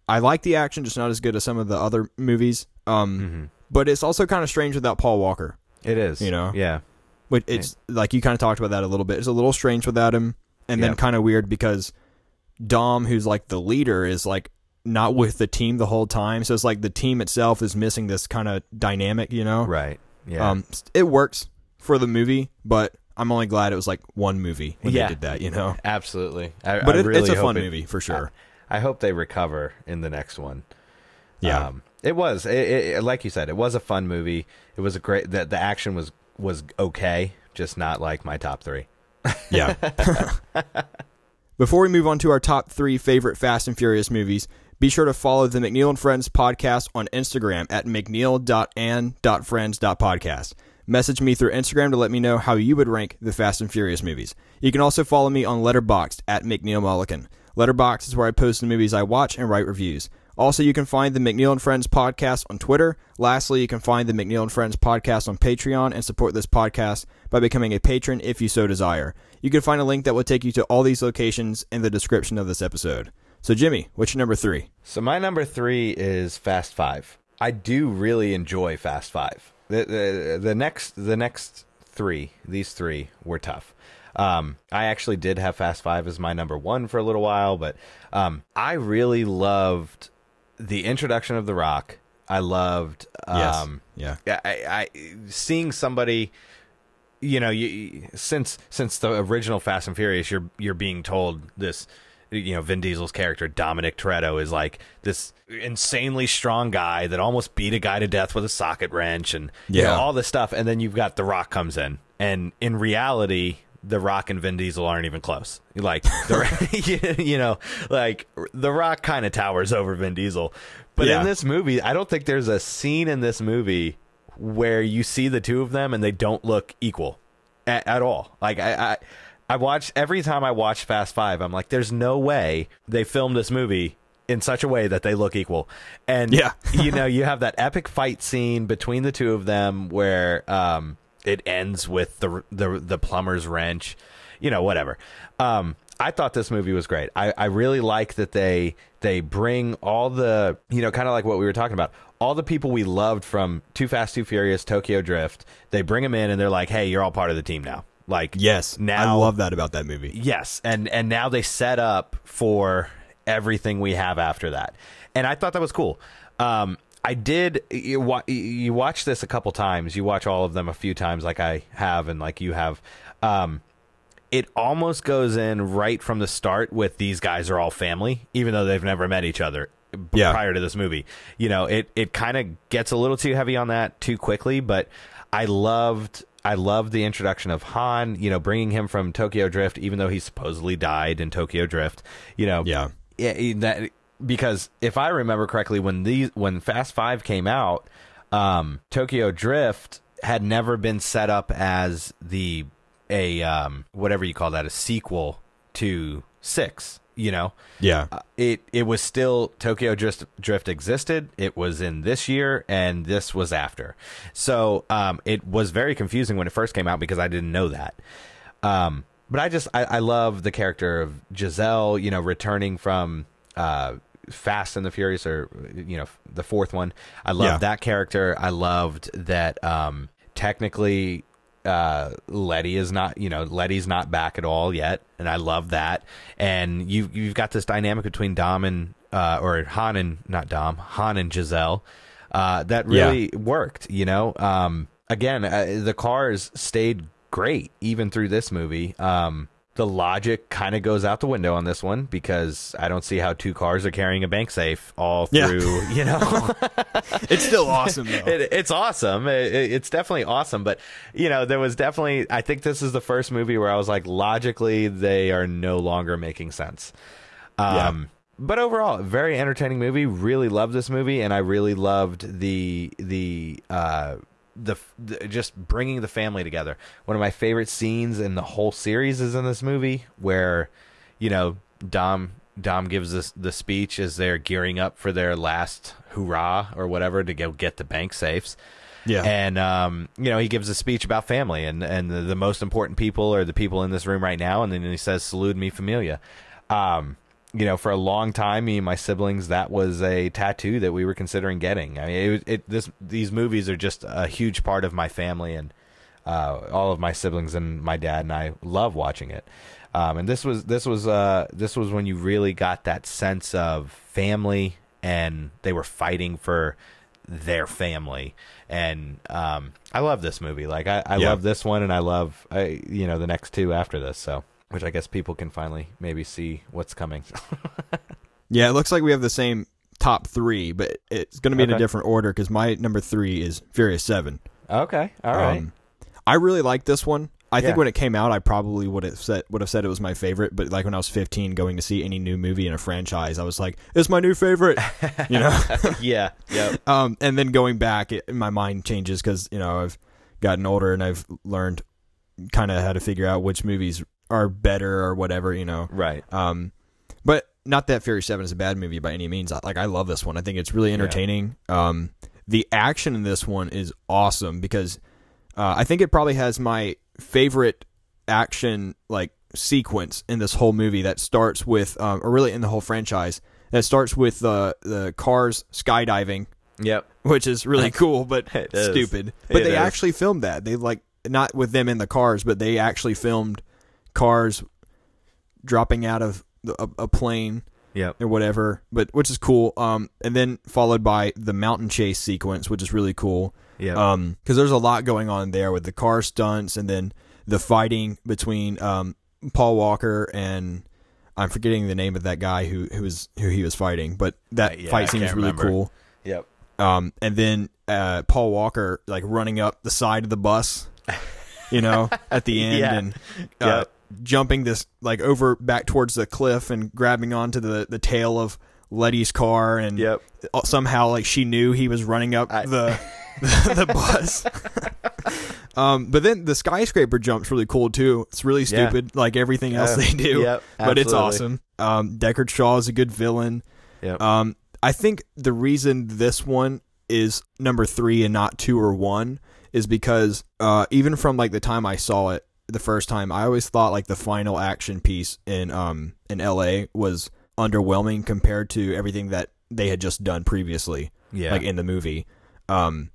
I like the action, just not as good as some of the other movies. Um,
hmm
but it's also kind of strange without Paul Walker.
It is.
You know?
Yeah.
Which it's like you kind of talked about that a little bit. It's a little strange without him, and then kind of weird because Dom, who's like the leader, is like not with the team the whole time. So it's like the team itself is missing this kind of dynamic. You know?
Right. Yeah.
Um, it works for the movie, but I'm only glad it was like one movie when
Yeah.
they did that. You know?
Absolutely. I,
But
I
it,
really
it's a fun
it-
movie for sure.
I hope they recover in the next one.
Yeah.
Um, it was. It, it, like you said, it was a fun movie. It was a great. The, the action was was okay, just not like my top three.
Yeah. Before we move on to our top three favorite Fast and Furious movies, be sure to follow the McNeill and Friends podcast on Instagram at mcneill.and.friends.podcast. Message me through Instagram to let me know how you would rank the Fast and Furious movies. You can also follow me on Letterboxd at McNeill Mullikin. Letterboxd is where I post the movies I watch and write reviews. Also, you can find the McNeill and Friends podcast on Twitter. Lastly, you can find the McNeill and Friends podcast on Patreon and support this podcast by becoming a patron if you so desire. You can find a link that will take you to all these locations in the description of this episode. So, Jimmy, what's your number three?
So my number three is Fast Five. I do really enjoy Fast Five. The the, the next the next three, these three were tough. Um, I actually did have Fast Five as my number one for a little while, but um, I really loved the introduction of The Rock. I loved um,
Yeah.
I, I seeing somebody you know you since since the original Fast and Furious you're you're being told this you know Vin Diesel's character Dominic Toretto is like this insanely strong guy that almost beat a guy to death with a socket wrench and you know,
Yeah.
all this stuff and then you've got The Rock comes in and in reality the Rock and Vin Diesel aren't even close. Like, the, you know, like the Rock kind of towers over Vin Diesel, but
Yeah.
in this movie, I don't think there's a scene in this movie where you see the two of them and they don't look equal at, at all. Like I, I, I watch every time I watch Fast Five, I'm like, there's no way they filmed this movie in such a way that they look equal. And
Yeah.
you know, you have that epic fight scene between the two of them where um, it ends with the the the plumber's wrench. You know, whatever. Um, I thought this movie was great. I, I really like that they they bring all the you know kind of like what we were talking about. All the people we loved from Too Fast, Too Furious, Tokyo Drift. They bring them in and they're like, hey, you're all part of the team now. Like
Yes.
now
I love that about that movie.
Yes, and and now they set up for everything we have after that, and I thought that was cool. Um, I did. You, wa- you watch this a couple times. You watch all of them a few times, like I have, and like you have. Um, it almost goes in right from the start with these guys are all family, even though they've never met each other
Yeah.
prior to this movie. You know, it it kind of gets a little too heavy on that too quickly, but I loved I love the introduction of Han. You know, bringing him from Tokyo Drift, even though he supposedly died in Tokyo Drift. You know,
Yeah.
yeah, that because if I remember correctly, when these when Fast Five came out, um, Tokyo Drift had never been set up as the a um, whatever you call that a sequel to six. You know,
Yeah.
uh, it it was still Tokyo Drift Drift existed. It was in this year, and this was after. So um, it was very confusing when it first came out because I didn't know that. Um, but I just I, I love the character of Giselle. You know, returning from uh, Fast and the Furious, or you know, the fourth one. I loved
Yeah.
that character. I loved that. Um, technically, uh, Letty is not, you know, Letty's not back at all yet, and I love that. And you you've got this dynamic between Dom and uh, or Han and not Dom, Han and Giselle uh, that really worked. You know, um, again, uh, the cars stayed great even through this movie. Um, the logic kind of goes out the window on this one because I don't see how two cars are carrying a bank safe all
Yeah.
through. You know,
It's still awesome though.
it, it's awesome. It, it- it's definitely awesome. But you know, there was definitely. I think this is the first movie where I was like, logically, they are no longer making sense. Um, But overall, very entertaining movie. Really loved this movie, and I really loved the the uh, the, the just bringing the family together. One of my favorite scenes in the whole series is in this movie, where you know Dom Dom gives this the speech as they're gearing up for their last hurrah or whatever to go get the bank safes.
yeah.
And um, you know, he gives a speech about family and and the, the most important people are the people in this room right now. And then he says, "Salute me, familia." Um, you know, for a long time, me and my siblings, that was a tattoo that we were considering getting. I mean, it, it this these movies are just a huge part of my family and uh, all of my siblings and my dad and I love watching it. Um, and this was this was uh, this was when you really got that sense of family, and they were fighting for their family. And um, I love this movie. Like I, I
Yeah.
love this one, and I love I, you know the next two after this. So, which I guess people can finally maybe see what's coming.
Yeah, it looks like we have the same top three, but it's going to be in a different order because my number three is Furious Seven.
okay, all right.
Um, I really like this one. I think when it came out, I probably would have said would have said it was my favorite. But like when I was 15, going to see any new movie in a franchise, I was like, "It's my new favorite," you know.
yeah, yeah,
um, and then going back, it, my mind changes because you know I've gotten older and I've learned kind of how to figure out which movies are better or whatever, you know.
right.
Um, but not that Fury Seven is a bad movie by any means. Like I love this one. I think it's really entertaining. Um, the action in this one is awesome because uh, I think it probably has my favorite action like sequence in this whole movie. That starts with, um, or really in the whole franchise, that starts with the the cars skydiving
Yep.
which is really cool, but stupid. But
It
they
is.
actually filmed that. They like not with them in the cars, but they actually filmed cars dropping out of the, a, a plane
Yep.
or whatever. But which is cool. Um, and then followed by the mountain chase sequence, which is really cool.
Yep.
Um, because there's a lot going on there with the car stunts and then the fighting between um Paul Walker and. I'm forgetting the name of that guy who who was who he was fighting, but that
Uh, yeah,
fight scene is really
remember.
cool.
Yep.
Um, and then uh, Paul Walker like running up the side of the bus, you know, at the end
Yeah.
and uh,
Yep.
Jumping this like over back towards the cliff and grabbing onto the the tail of Letty's car and
Yep.
somehow like she knew he was running up
I-
the the bus. um, but then the skyscraper jump's really cool too. It's really
Yeah.
stupid, like everything else
Uh,
they do.
yep,
but it's awesome. Um, Deckard Shaw is a good villain.
Yep.
Um, I think the reason this one is number three and not two or one is because uh, even from like the time I saw it the first time, I always thought like the final action piece in um in L.A. was underwhelming compared to everything that they had just done previously,
Yeah.
like in the movie. Um,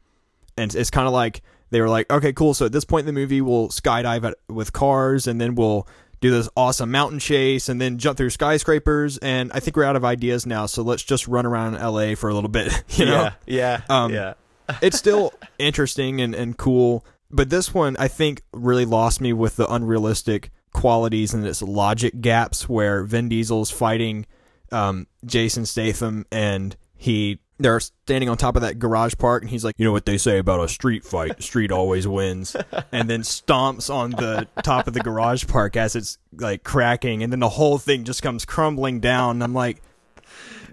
and it's kind of like they were like, okay, cool. So at this point in the movie, we'll skydive at, with cars, and then we'll do this awesome mountain chase, and then jump through skyscrapers. And I think we're out of ideas now, so let's just run around L.A. for a little bit. You know,
yeah. Yeah.
Um,
yeah.
it's still interesting and, and cool, but this one I think really lost me with the unrealistic qualities and its logic gaps where Vin Diesel's fighting um, Jason Statham and he they're standing on top of that garage park and he's like, you know what they say about a street fight, street always wins, and then stomps on the top of the garage park as it's like cracking, and then the whole thing just comes crumbling down. And I'm like,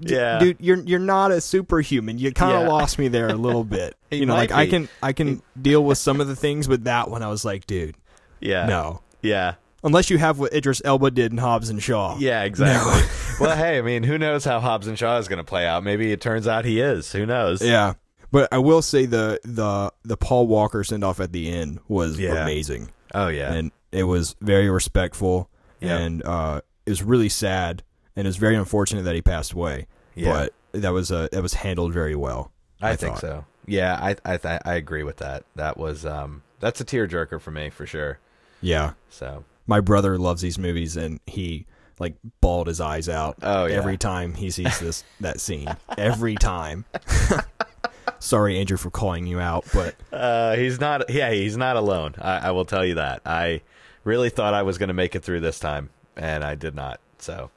Yeah.
dude, you're you're not a superhuman. You kind of
Yeah.
lost me there a little bit. You know, like I can I can deal with some of the things, but that one I was like, dude,
Yeah.
no.
Yeah.
Unless you have what Idris Elba did in Hobbs and Shaw.
Yeah, exactly. well, hey, I mean, who knows how Hobbs and Shaw is going to play out? Maybe it turns out he is. Who knows?
Yeah. But I will say the the the Paul Walker send off at the end was
Yeah.
amazing.
Oh yeah.
And it was very respectful
Yeah.
and uh it was really sad and it was very unfortunate that he passed away.
Yeah.
But that was uh that was handled very well.
I,
I
think
thought.
so. Yeah, I I th- I agree with that. That was um that's a tearjerker for me for sure.
Yeah,
So
my brother loves these movies, and he like bawled his eyes out
Oh, yeah.
every time he sees this that scene. Every time. Sorry, Andrew, for calling you out, but
uh, he's not. Yeah, he's not alone. I, I will tell you that. I really thought I was going to make it through this time, and I did not. So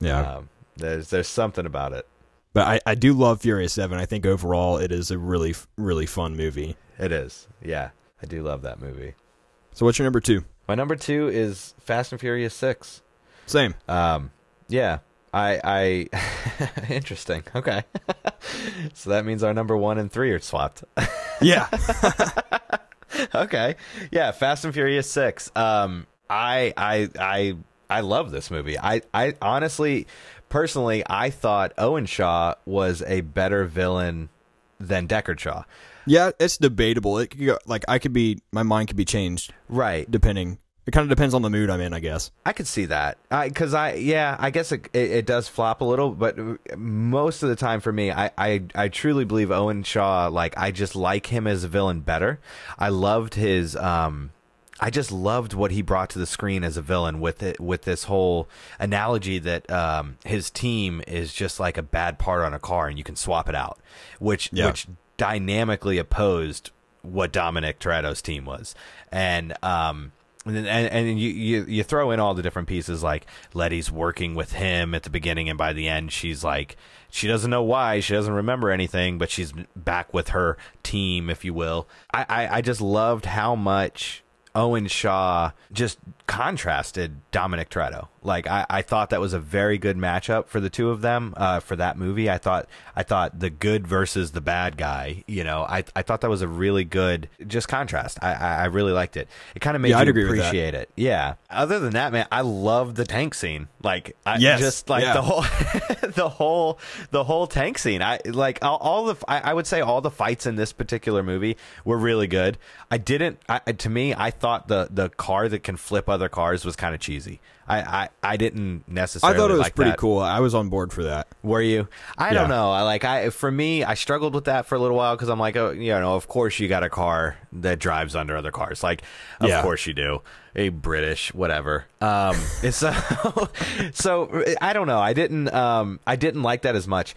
yeah.
um, there's there's something about it.
But I, I do love Furious Seven. I think overall it is a really really fun movie.
It is. Yeah, I do love that movie.
So what's your number two?
My number two is Fast and Furious Six.
Same.
Um, yeah, I, I, interesting. Okay, so that means our number one and three are swapped.
Yeah.
okay, yeah, Fast and Furious Six. Um, I, I, I, I love this movie. I, I honestly, personally, I thought Owen Shaw was a better villain than Deckard Shaw.
yeah, it's debatable. It could go, like I could be my mind could be changed
Right.
depending. It kind of depends on the mood I'm in, I guess.
I could see that I because I, yeah I guess it, it, it does flop a little, but most of the time for me, I, I I truly believe Owen Shaw. Like I just like him as a villain better. I loved his um. I just loved what he brought to the screen as a villain with it with this whole analogy that um, his team is just like a bad part on a car and you can swap it out, which
Yeah.
which dynamically opposed what Dominic Toretto's team was, and um, and and, and you, you you throw in all the different pieces like Letty's working with him at the beginning, and by the end she's like she doesn't know why she doesn't remember anything, but she's back with her team, if you will. I I, I just loved how much. Owen Shaw just contrasted Dominic Toretto. Like I, I thought that was a very good matchup for the two of them uh, for that movie. I thought I thought the good versus the bad guy. You know, I I thought that was a really good just contrast. I I, I really liked it. It kind of made
Yeah,
you
I'd agree with that.
appreciate it. Yeah. Other than that, man, I love the tank scene. Like I
Yes.
just like
Yeah.
the whole the whole the whole tank scene. I like all, all the I, I would say all the fights in this particular movie were really good. I didn't. I, to me, I thought the the car that can flip other cars was kind of cheesy. I, I, I didn't necessarily.
I thought it was
like
pretty
that.
cool. I was on board for that.
Were you? I
Yeah.
don't know. I like I for me, I struggled with that for a little while because I'm like, oh, you know, of course you got a car that drives under other cars. Like, of
Yeah.
course you do. A British, whatever. Um, it's so so I don't know. I didn't um I didn't like that as much.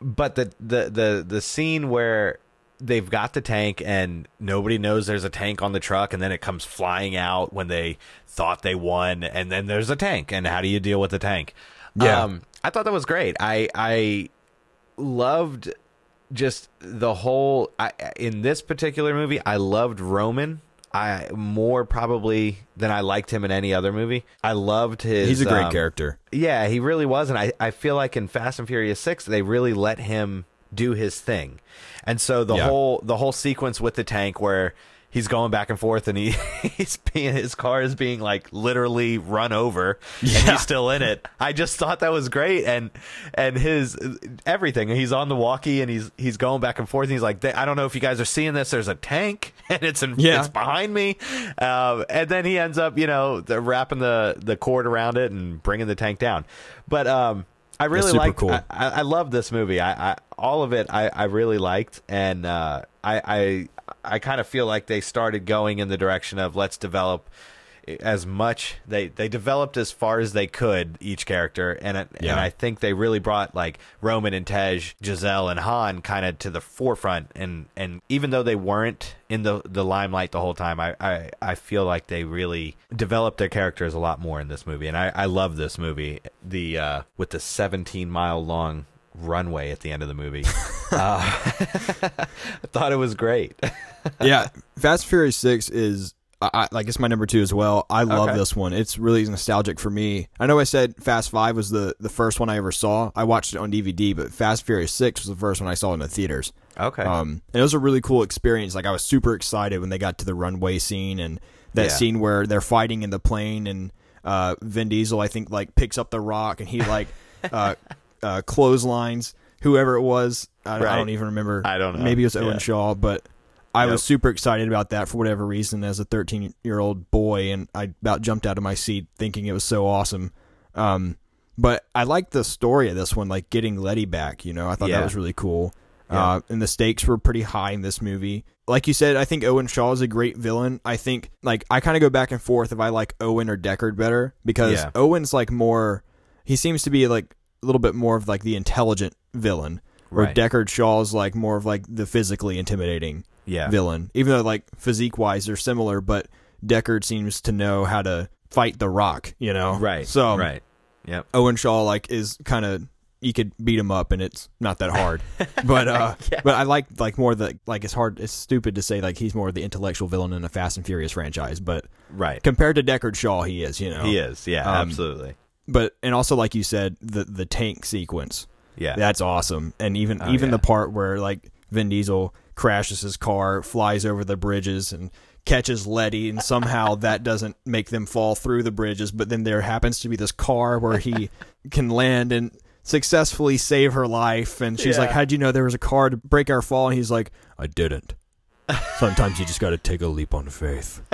But the the the the scene where they've got the tank and nobody knows there's a tank on the truck and then it comes flying out when they thought they won and then there's a tank and how do you deal with the tank?
Yeah.
um, i thought that was great. I i loved just the whole I, in this particular movie i loved roman. I more probably than i liked him in any other movie. I loved his
He's a great
um,
character.
yeah, he really was, and I, I feel like in Fast and Furious Six they really let him do his thing, and so the
Yeah.
whole the whole sequence with the tank where he's going back and forth and he he's being his car is being like literally run over and
Yeah.
he's still in it. I just thought that was great and and his everything. He's on the walkie and he's he's going back and forth. And he's like, I don't know if you guys are seeing this. There's a tank and it's in,
Yeah.
it's behind me. Um, and then he ends up, you know, wrapping the the cord around it and bringing the tank down. But um, I really like.
cool.
I, I, I love this movie. I, I all of it. I, I really liked, and uh, I I I kind of feel like they started going in the direction of let's develop as much they they developed as far as they could each character and it,
Yeah.
and I think they really brought like Roman and Tej, Giselle and Han kind of to the forefront and and even though they weren't in the the limelight the whole time I I, I feel like they really developed their characters a lot more in this movie and I I love this movie. The uh with the 17 mile long runway at the end of the movie. Uh, I thought it was great.
Yeah, Fast Furious Six is I, I like it's my number two as well. I love
Okay.
this one. It's really nostalgic for me. I know I said Fast Five was the the first one I ever saw. I watched it on DVD, but Fast Furious Six was the first one I saw in the theaters.
okay
Um, and it was a really cool experience. Like I was super excited when they got to the runway scene and that
Yeah.
scene where they're fighting in the plane and uh, Vin Diesel I think like picks up the rock and he like uh, uh, clotheslines whoever it was. I, I don't even remember.
I don't know.
Maybe it was Owen
Yeah.
Shaw, but I
Yep.
was super excited about that for whatever reason as a 13 year old boy, and I about jumped out of my seat thinking it was so awesome. Um, but I liked the story of this one, like getting Letty back. You know, I thought
Yeah.
that was really cool. Uh, and the stakes were pretty high in this movie. Like you said, I think Owen Shaw is a great villain. I think like I kind of go back and forth if I like Owen or Deckard better because
Yeah.
Owen's like more. He seems to be like a little bit more of like the intelligent villain, where
Right.
Deckard Shaw is like more of like the physically intimidating
Yeah.
villain. Even though like physique wise they're similar, but Deckard seems to know how to fight the Rock. You know,
Right.
So
right. Yep.
Owen Shaw like is kind of you could beat him up and it's not that hard. but uh but I like like more the like it's hard it's stupid to say like he's more the intellectual villain in a Fast and Furious franchise, but
Right.
compared to Deckard Shaw he is, you know.
He is. Yeah.
Um,
absolutely.
But and also like you said the the tank sequence.
Yeah.
That's awesome. And even
Oh,
even
yeah.
the part where like Vin Diesel crashes his car, flies over the bridges and catches Letty and somehow that doesn't make them fall through the bridges, but then there happens to be this car where he can land and successfully save her life and she's
Yeah.
like, How'd you know there was a car to break our fall? And he's like, I didn't. Sometimes you just gotta take a leap on faith.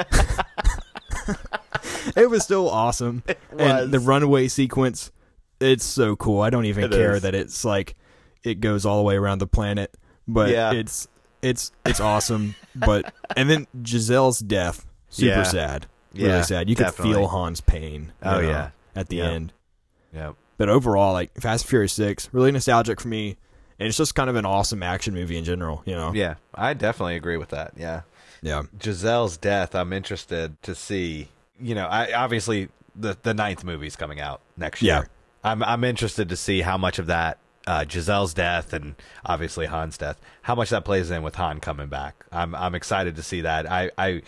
it was still awesome. And the
was.
runaway sequence, it's so cool. I don't even
It
care
is.
that it's like it goes all the way around the planet, but
Yeah.
it's it's it's awesome. but and then Giselle's death, super
Yeah.
sad,
Yeah,
really sad. You could feel Han's pain.
Oh,
know,
yeah.
at the
Yeah.
end.
Yep.
But overall, like Fast and Furious Six, really nostalgic for me, and it's just kind of an awesome action movie in general. You know,
Yeah. I definitely agree with that. Yeah.
yeah,
Giselle's death, I'm interested to see. You know, I obviously the the ninth movie's coming out next year. Yeah. I'm I'm interested to see how much of that uh, Giselle's death and obviously Han's death, how much that plays in with Han coming back. I'm I'm excited to see that. I I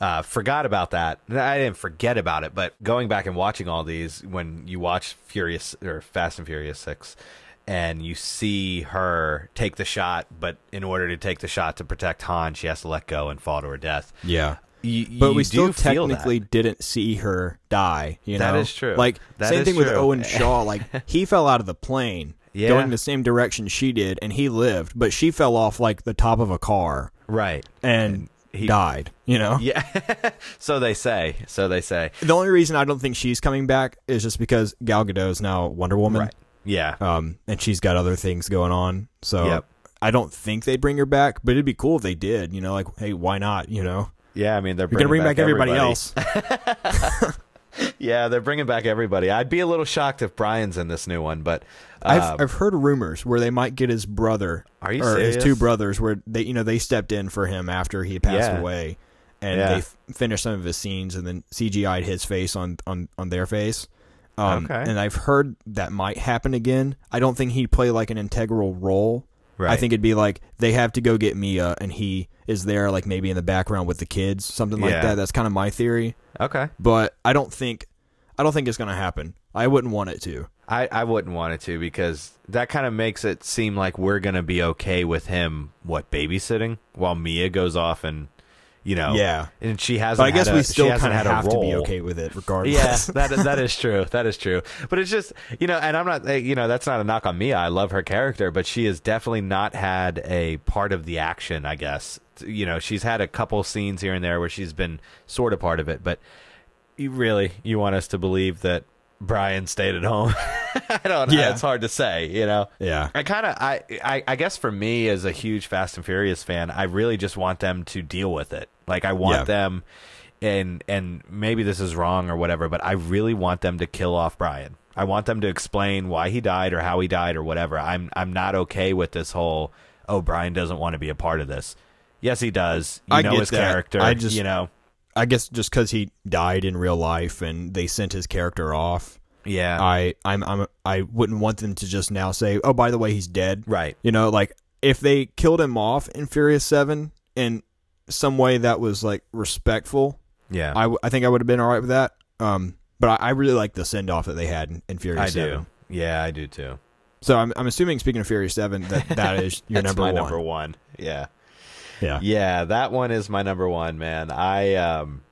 uh, forgot about that. I didn't forget about it, but going back and watching all these, when you watch Furious or Fast and Furious Six, and you see her take the shot, but in order to take the shot to protect Han, she has to let go and fall to her death.
yeah.
You,
But
you
we still
do feel that.
technically didn't see her die. You know,
That is true.
Like
That
same thing with. Owen Shaw. Like he fell out of the plane,
Yeah.
going the same direction she did, and he lived, but she fell off like the top of a car
right.
and,
he-
died. You know,
Yeah. so they say. So they say.
the only reason I don't think she's coming back is just because Gal Gadot is now Wonder Woman.
Right. Yeah.
um, and she's got other things going on. So
Yep.
I don't think they'd bring her back, but it'd be cool if they did. You know, like hey, why not? You know,
Yeah. I mean, they're
you're gonna bring
bringing
back, everybody,
everybody.
else.
Yeah, they're bringing back everybody. I'd be a little shocked if Brian's in this new one, but
I've
uh,
I've heard rumors where they might get his brother, or his two brothers, where they you know they stepped in for him after he passed
Yeah.
away, and
Yeah.
they f- finished some of his scenes and then CGI'd his face on on on their face. Um,
Okay.
And I've heard that might happen again. I don't think he'd play like an integral role. I think it'd be like they have to go get Mia, and he is there, like maybe in the background with the kids, something like
Yeah.
that. That's kind of my theory,
okay.
but I don't think, I don't think it's gonna happen. I wouldn't want it to.
I, I wouldn't want it to because that kind of makes it seem like we're gonna be okay with him what babysitting while Mia goes off and you know
Yeah.
and she hasn't.
But I guess
a-
we still kind of
had a
have to be okay with it, regardless.
Yeah, that is, that is true. That is true. But it's just you know, and I'm not eh, you know that's not a knock on Mia. I love her character, but she has definitely not had a part of the action. I guess you know she's had a couple scenes here and there where she's been sort of part of it, but you really you want us to believe that Brian stayed at home? I don't. know.
Yeah.
it's hard to say. You know.
yeah,
I kind of, I, I, I guess for me as a huge Fast and Furious fan, I really just want them to deal with it. Like I want
Yeah.
them, and and maybe this is wrong or whatever, but I really want them to kill off Brian. I want them to explain why he died or how he died or whatever. I'm I'm not okay with this whole oh Brian doesn't want to be a part of this. Yes, he does. You
I
know his
that.
character.
I just-
you know,
I guess just because he died in real life and they sent his character off,
yeah,
I I'm I'm I wouldn't want them to just now say, oh, by the way, he's dead.
right.
You know, like if they killed him off in Furious Seven in some way that was like respectful,
Yeah,
I, w- I think I would have been all right with that. Um, but I, I really like the send off that they had in, in Furious
I
Seven.
do. Yeah, I do too.
So I'm I'm assuming speaking of Furious Seven that that is your
That's
number
my
one.
number one. Yeah.
Yeah.
Yeah, that one is my number one, man. I um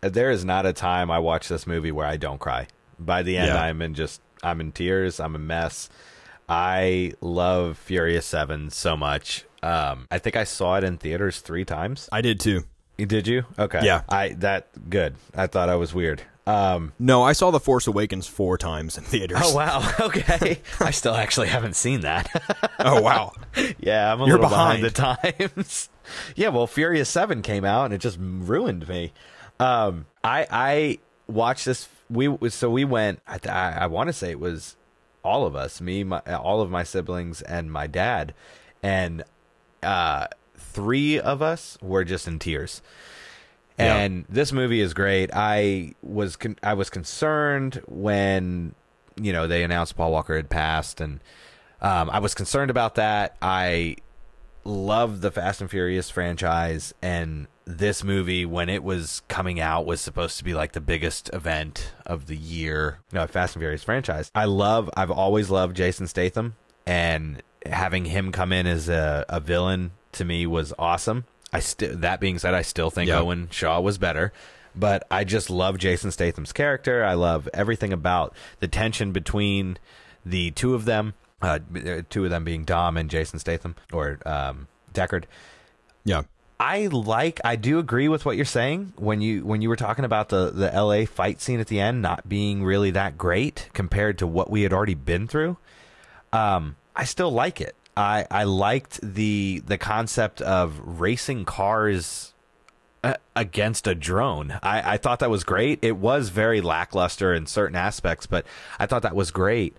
there is not a time I watch this movie where I don't cry. By the end
Yeah.
I'm in just I'm in tears, I'm a mess. I love Furious 7 so much. Um I think I saw it in theaters 3 times.
I did too.
Did you? Okay.
Yeah.
I that good. I thought I was weird. Um,
No, I saw The Force Awakens four times in theaters.
oh wow, okay. I still actually haven't seen that.
Oh, wow.
yeah, I'm a
You're
little behind.
behind.
the times. Yeah, well, Furious Seven came out and it just ruined me. Um, I I watched this. We so we went. I I, I want to say it was all of us, me, my, all of my siblings, and my dad, and uh, three of us were just in tears.
Yeah.
And this movie is great. I was con- I was concerned when you know they announced Paul Walker had passed, and um, I was concerned about that. I love the Fast and Furious franchise, and this movie, when it was coming out, was supposed to be like the biggest event of the year. You No, Fast and Furious franchise. I love. I've always loved Jason Statham, and having him come in as a, a villain to me was awesome. I still. That being said, I still think
Yeah.
Owen Shaw was better. But I just love Jason Statham's character. I love everything about the tension between the two of them, uh, two of them being Dom and Jason Statham or um, Deckard.
Yeah.
I like I do agree with what you're saying when you when you were talking about the the LA fight scene at the end not being really that great compared to what we had already been through. Um I still like it. I I liked the the concept of racing cars uh, against a drone. I, I thought that was great. It was very lackluster in certain aspects, but I thought that was great.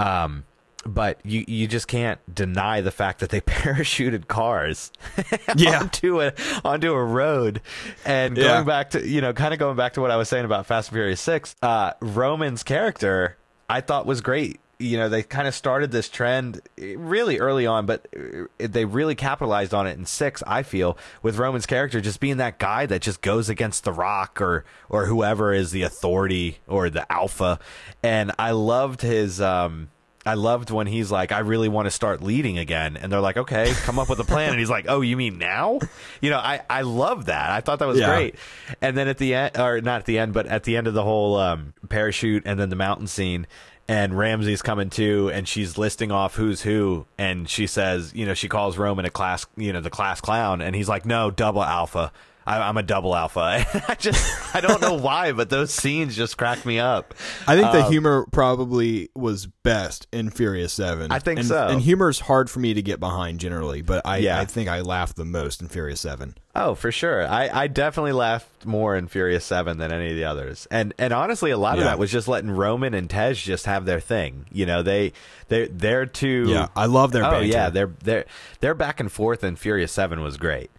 Um, but you you just can't deny the fact that they parachuted cars
Yeah.
onto a onto a road. And
Yeah.
going back to you know, kind of going back to what I was saying about Fast and Furious Six, uh, Roman's character I thought was great. You know, they kind of started this trend eh, really early on, but eh, they really capitalized on it in six. I feel with Roman's character just being that guy that just goes against the Rock or or whoever is the authority or the alpha, and I loved his. um I loved when he's like, I really want to start leading again. And they're like, okay, come up with a plan. and he's like, oh, you mean now? You know, I, I love that. I thought that was
Yeah.
great. And then at the end, or not at the end, but at the end of the whole um, parachute and then the mountain scene, and Ramsey's coming too, and she's listing off who's who, and she says, you know, she calls Roman a class, you know, the class clown, and he's like, no, double alpha. I, I'm a double alpha. I just, I don't know why, but those scenes just crack me up.
I think the
Um,
humor probably was best in Furious Seven.
I think
and,
so.
And humor's hard for me to get behind generally, but I,
Yeah.
I think I laughed the most in Furious Seven.
Oh, for sure. I, I definitely laughed more in Furious Seven than any of the others, and and honestly, a lot of that was just letting Roman and Tej just have their thing. You know, they they they're two.
Yeah, I love their
oh
banter.
yeah, their their their back and forth in Furious Seven was great.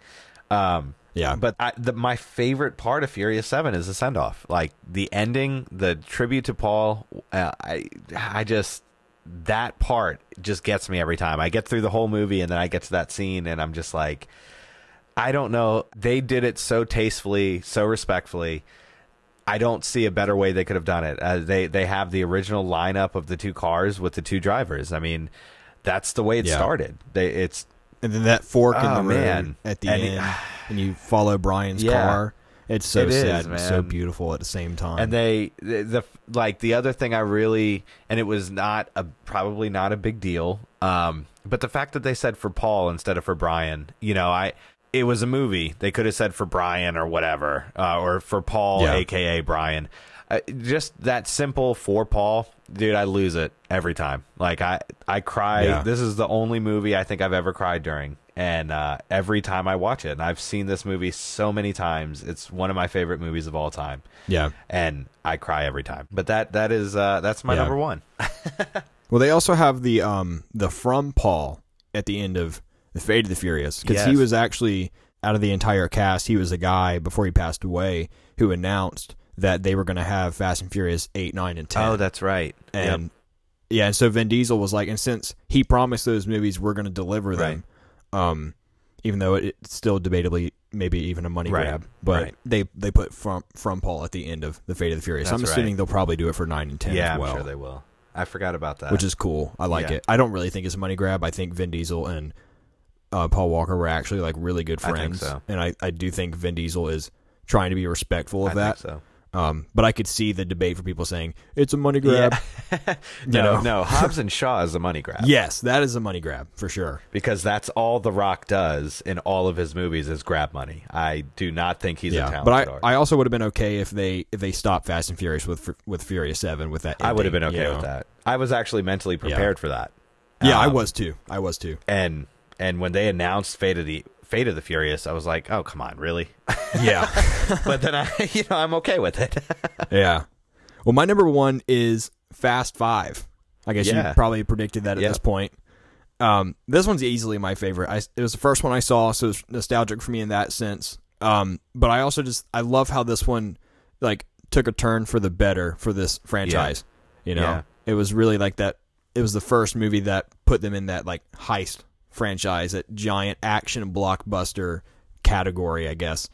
Um,
Yeah.
but I, the, my favorite part of Furious Seven is the send off, like the ending, the tribute to Paul. Uh, I I just that part just gets me every time. I get through the whole movie and then I get to that scene and I'm just like, I don't know. They did it so tastefully, so respectfully. I don't see a better way they could have done it. Uh, they they have the original lineup of the two cars with the two drivers. I mean, that's the way it
Yeah.
started. They it's
and then that fork in
Oh,
the road at the
And it-
end, and you follow Brian's
Yeah.
car. It's so
It is,
sad, and so beautiful at the same time.
and they the, the like the other thing I really and it was not a probably not a big deal. Um, but the fact that they said for Paul instead of for Brian, you know, I it was a movie. They could have said for Brian or whatever, uh, or for Paul,
Yeah.
aka Brian. Uh, just that simple for Paul, dude. I lose it every time. Like I, I cry.
Yeah.
This is the only movie I think I've ever cried during, and uh, every time I watch it, and I've seen this movie so many times. It's one of my favorite movies of all time
yeah.
and I cry every time. But that that is uh, that's my
Yeah.
number one.
Well, they also have the um the from Paul at the end of the Fate of the Furious because he was actually out of the entire cast. He was a guy before he passed away who announced that they were going to have Fast and Furious eight, nine, and ten.
Oh, that's right.
and yeah, and so Vin Diesel was like, and since he promised those movies, we're going to deliver them. Um, even though it, it's still debatably maybe even a money
Right,
grab, but
right.
they they put from from Paul at the end of the Fate of the Furious. I'm assuming
right.
they'll probably do it for nine and ten
yeah,
as well,
I'm sure they will. I forgot about that.
which is cool. I like
Yeah.
it. I don't really think it's a money grab. I think Vin Diesel and uh, Paul Walker were actually like really good
I think
friends,
so.
and I I do think Vin Diesel is trying to be respectful of
I
that.
think so.
Um, but I could see the debate for people saying it's a money grab.
no,
know?
no. Hobbs and Shaw is a money grab.
Yes, that is a money grab for sure.
because that's all The Rock does in all of his movies is grab money. I do not think he's a
Yeah,
talented
but I,
artist.
I also would have been okay if they if they stopped Fast and Furious with with Furious Seven with that.
I would have been okay
you
with that. I was actually mentally prepared for that.
Yeah, I
Um,
was too. I was too.
And and when they announced Fate of the Fate of the Furious, I was like, oh come on, really?
Yeah,
but then I, you know, I'm okay with it.
yeah. Well, my number one is Fast Five. I guess
Yeah.
you probably predicted that at
Yep.
this point. Um, this one's easily my favorite. I, it was the first one I saw, so it's nostalgic for me in that sense. Um, but I also just I love how this one like took a turn for the better for this franchise. You know,
Yeah.
it was really like that. It was the first movie that put them in that like heist franchise, that giant action blockbuster category, I guess.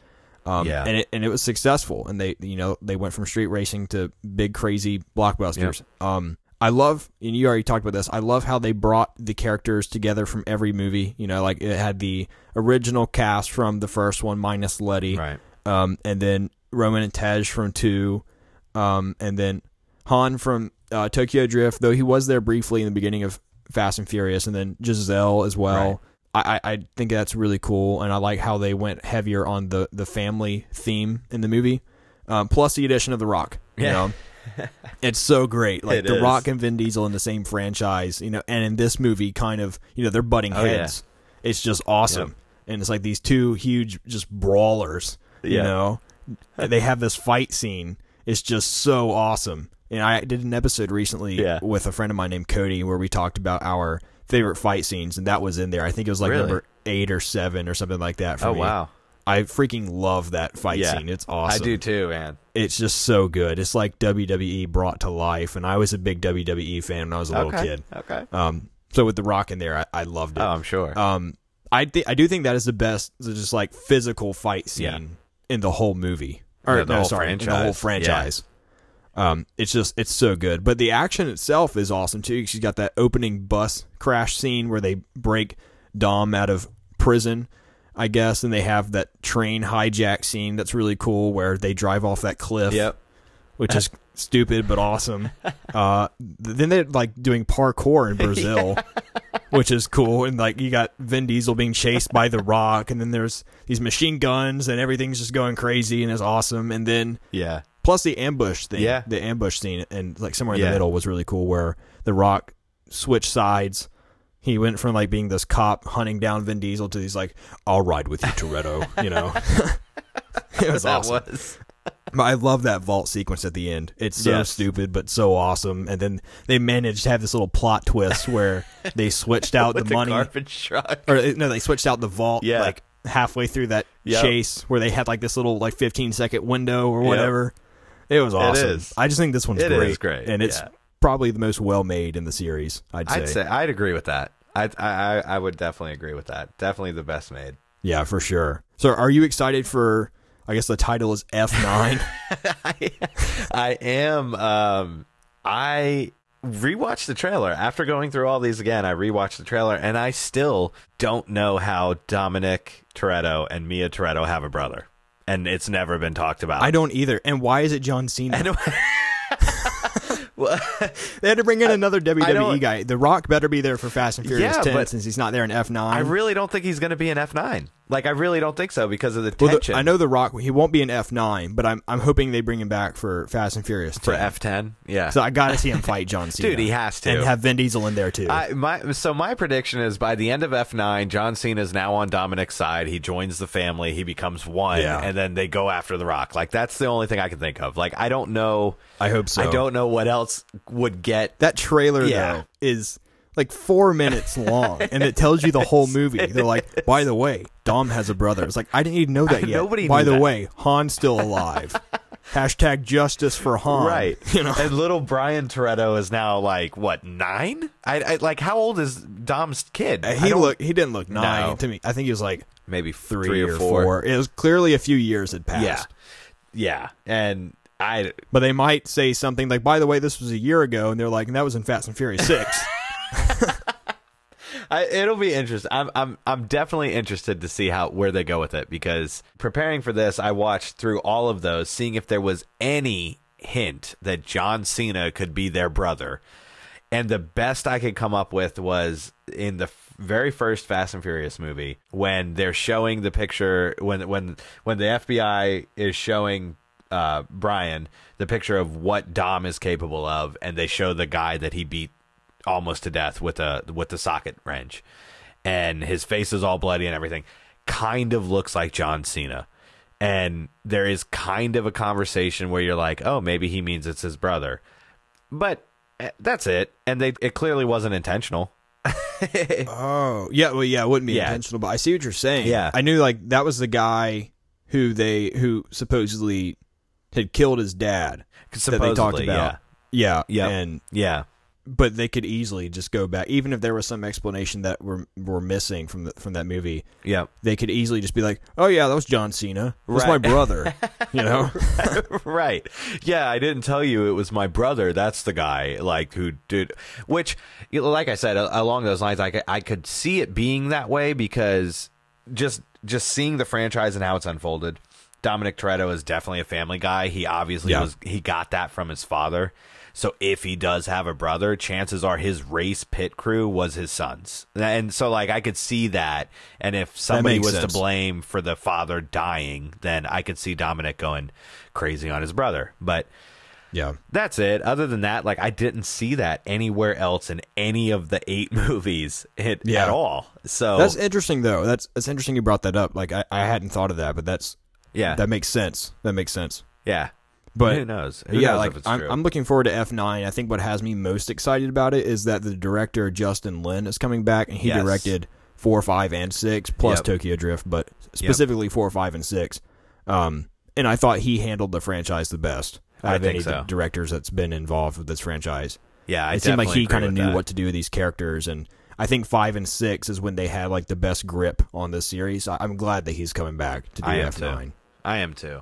Um,
Yeah.
and it and it was successful, and they you know they went from street racing to big crazy blockbusters. Um, I love, and you already talked about this. I love how they brought the characters together from every movie. You know, like it had the original cast from the first one minus Letty,
right.
um, and then Roman and Tej from two, um, and then Han from uh, Tokyo Drift, though he was there briefly in the beginning of Fast and Furious, and then Giselle as well. I, I I think that's really cool, and I like how they went heavier on the the family theme in the movie, um, plus the addition of The Rock. You
Yeah.
know, it's so great. Like
It
The
is.
Rock and Vin Diesel in the same franchise, you know, and in this movie, kind of, you know, they're butting
Oh, yeah.
heads. It's just awesome,
Yep.
and it's like these two huge just brawlers. You know, they have this fight scene. It's just so awesome. And I did an episode recently
Yeah.
with a friend of mine named Cody where we talked about our favorite fight scenes, and that was in there. I think it was like
Really?
number eight or seven or something like that. For
Oh
me.
wow.
I freaking love that fight
Yeah.
scene. It's awesome.
I do too, man.
It's just so good. It's like WWE brought to life, and I was a big WWE fan when I was a little
okay.
kid.
Okay.
Um, so with the Rock in there, I, I loved it.
Oh, I'm sure.
Um, I th- I do think that is the best, the just like physical fight scene
Yeah.
in the whole movie, or
Yeah, the
no,
whole
sorry, in the whole
franchise.
franchise. Um, it's just it's so good, but the action itself is awesome too. She's got that opening bus crash scene where they break Dom out of prison, I guess, and they have that train hijack scene that's really cool where they drive off that cliff
yep.
which is stupid but awesome. Uh, then they're like doing parkour in Brazil, which is cool. And like you got Vin Diesel being chased by The Rock, and then there's these machine guns, and everything's just going crazy and it's awesome. And then
Yeah.
Plus the ambush thing,
Yeah.
the ambush scene, and like somewhere in
Yeah.
the middle was really cool where The Rock switched sides. He went from like being this cop hunting down Vin Diesel to he's like, "I'll ride with you, Toretto." you know, it was
that
awesome.
was.
But I love that vault sequence at the end. It's so
Yes.
stupid but so awesome. And then they managed to have this little plot twist where they switched out the
the
money,
garbage truck.
or uh, no, they switched out the vault.
Yeah.
like halfway through that
Yep.
chase where they had like this little like 15 second window or whatever. It was awesome. I just think this one's
It
great.
is great,
and it's
yeah.
probably the most well made in the series. I'd say.
I'd say I'd agree with that. I I I would definitely agree with that. Definitely the best made.
Yeah, for sure. So, are you excited for? I guess the title is F nine.
I, I am. Um, I rewatched the trailer after going through all these again. I rewatched the trailer, and I still don't know how Dominic Toretto and Mia Toretto have a brother, and it's never been talked about.
I don't either. And why is it John Cena?
Well,
They had to bring in another WWE guy. The Rock better be there for Fast and Furious
Yeah,
10
but-
since he's not there in F9.
I really don't think he's going to be in F nine. Like I really don't think so because of the
well, the-
tension.
I know The Rock, he won't be in F9, but I'm I'm hoping they bring him back for Fast and Furious 10.
for F ten. Yeah,
So I got to see him fight John Cena.
Dude, he has to.
And have Vin Diesel in there too.
I, my so my prediction is by the end of F nine, John Cena is now on Dominic's side. He joins the family. He becomes one,
Yeah.
and then they go after the Rock. Like that's the only thing I can think of. Like I don't know.
I hope so.
I don't know what else would get.
That trailer
Yeah.
though is like four minutes long, and it tells you the whole movie. They're like, by the way, Dom has a brother. It's like I didn't even know that yet.
Nobody
by
knew
the
that.
way, Han's still alive. Hashtag justice for Han.
Right,
You know.
and little Brian Toretto is now like what nine? I, I like how old is Dom's kid? Uh, I
he
don't-
look. He didn't look nine
No.
to me. I think he was like
maybe
three, or four. It was clearly a few years had passed.
Yeah, yeah, and I
But they might say something like, "By the way, this was a year ago," and they're like, "And that was in Fast and Furious 6.
I, it'll be interesting. I'm I'm I'm definitely interested to see how where they go with it because preparing for this, I watched through all of those, seeing if there was any hint that John Cena could be their brother. And the best I could come up with was in the very first Fast and Furious movie when they're showing the picture when when when the FBI is showing uh, Brian the picture of what Dom is capable of, and they show the guy that he beat almost to death with a with the socket wrench, and his face is all bloody and everything. Kind of looks like John Cena, and there is kind of a conversation where you're like, oh, maybe he means it's his brother, but eh, that's it. And they it clearly wasn't intentional.
Oh, yeah. Well, yeah, it wouldn't be
Yeah.
intentional, but I see what you're saying.
Yeah.
I knew like that was the guy who they who supposedly had killed his dad that they talked
Supposedly,
about. Yeah,
Yep.
and
Yeah,
but they could easily just go back, even if there was some explanation that were were missing from the, from that movie.
yeah,
They could easily just be like, "Oh yeah, that was John Cena. It was
Right.
my brother." you know?
right. Yeah, I didn't tell you it was my brother. That's the guy, like who did. Which, like I said, along those lines, I could, I could see it being that way because just just seeing the franchise and how it's unfolded. Dominic Toretto is definitely a family guy. He obviously
Yeah.
was. He got that from his father. So if he does have a brother, chances are his race pit crew was his son's. And so like I could see that. And if somebody was
sense.
to blame for the father dying, then I could see Dominic going crazy on his brother. But
yeah.
that's it. Other than that, like I didn't see that anywhere else in any of the eight movies it,
Yeah.
at all. So
That's interesting though. That's that's interesting you brought that up. Like I, I hadn't thought of that, but that's
yeah,
that makes sense. That makes sense.
yeah.
But
who knows? Who
yeah,
knows
like
if it's
I'm? I'm looking forward to F9. I think what has me most excited about it is that the director Justin Lin is coming back, and he
Yes.
directed four, five, and six, plus
Yep.
Tokyo Drift, but specifically four, five, and six. Um, and I thought he handled the franchise the best out
I
of
think
any of
so.
directors that's been involved with this franchise.
yeah, I
it seemed like he kind of knew
that.
what to do with these characters, and I think five and six is when they had like the best grip on this series. I'm glad that he's coming back to do F9.
too. I am too.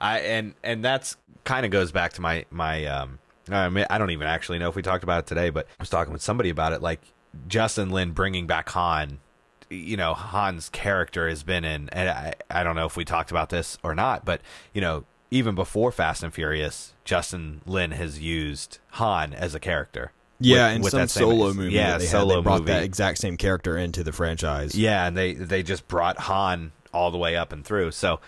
I and and that's kind of goes back to my my um. I mean, I don't even actually know if we talked about it today, but I was talking with somebody about it. Like Justin Lin bringing back Han. You know, Han's character has been in, and I I don't know if we talked about this or not, but you know, even before Fast and Furious, Justin Lin has used Han as a character.
Yeah,
with-
and
with
some solo movie.
Yeah,
they had,
solo
they brought
movie.
that exact same character into the franchise.
Yeah, and they they just brought Han all the way up and through. So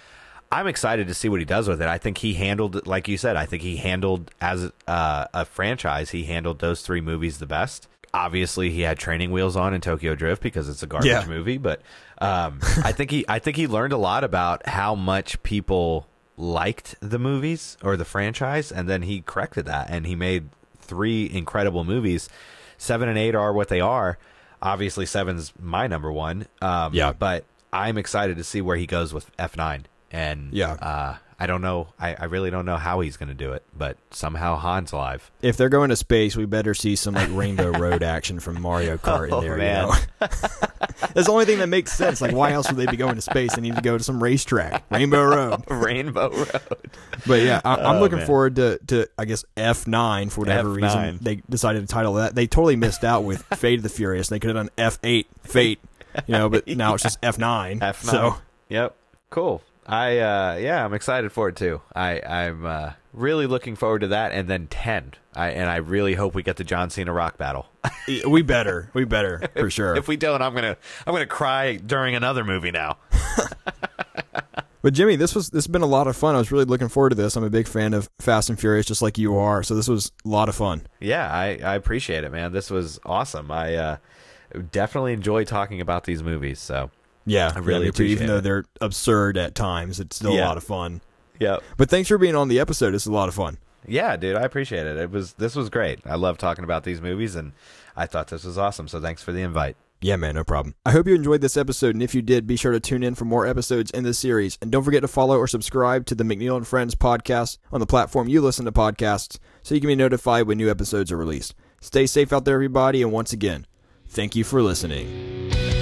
I'm excited to see what he does with it. I think he handled it like you said. I think he handled as uh, a franchise. He handled those three movies the best. Obviously, he had training wheels on in Tokyo Drift because it's a garbage
Yeah.
movie. But um, I think he I think he learned a lot about how much people liked the movies or the franchise, and then he corrected that and he made three incredible movies. Seven and eight are what they are. Obviously, seven's my number one. Um,
Yeah.
but I'm excited to see where he goes with F9. And
Yeah.
uh, I don't know. I, I really don't know how he's going to do it, but somehow Han's alive.
If they're going to space, we better see some like Rainbow Road action from Mario Kart
Oh,
in there.
man.
You know? That's the only thing that makes sense. Like, why else would they be going to space? They need to go to some racetrack, Rainbow Road.
Rainbow Road.
But yeah, I, I'm
Oh,
looking
man.
forward to, to I guess F9 for whatever
F9.
reason they decided to title that. They totally missed out with Fate of the Furious. They could have done F8 Fate, you know, but now it's just F9.
F9.
So
Yep. Cool. I uh yeah, I'm excited for it too. I I'm uh, really looking forward to that and then 10. I and I really hope we get the John Cena rock battle.
we better, we better for sure.
if we don't, I'm going to I'm going to cry during another movie now.
But Jimmy, this was this has been a lot of fun. I was really looking forward to this. I'm a big fan of Fast and Furious, just like you are. So this was a lot of fun.
Yeah, I I appreciate it, man. This was awesome. I uh definitely enjoy talking about these movies, so
Yeah,
I really
yeah, too.
appreciate
Even though
it.
they're absurd at times, it's still a lot of fun.
Yeah.
But thanks for being on the episode. It's a lot of fun.
Yeah, dude, I appreciate it. It was this was great. I love talking about these movies and I thought this was awesome. So thanks for the invite.
Yeah, man, no problem. I hope you enjoyed this episode, and if you did, be sure to tune in for more episodes in this series. And don't forget to follow or subscribe to the McNeill and Friends podcast on the platform you listen to podcasts so you can be notified when new episodes are released. Stay safe out there, everybody, and once again, thank you for listening.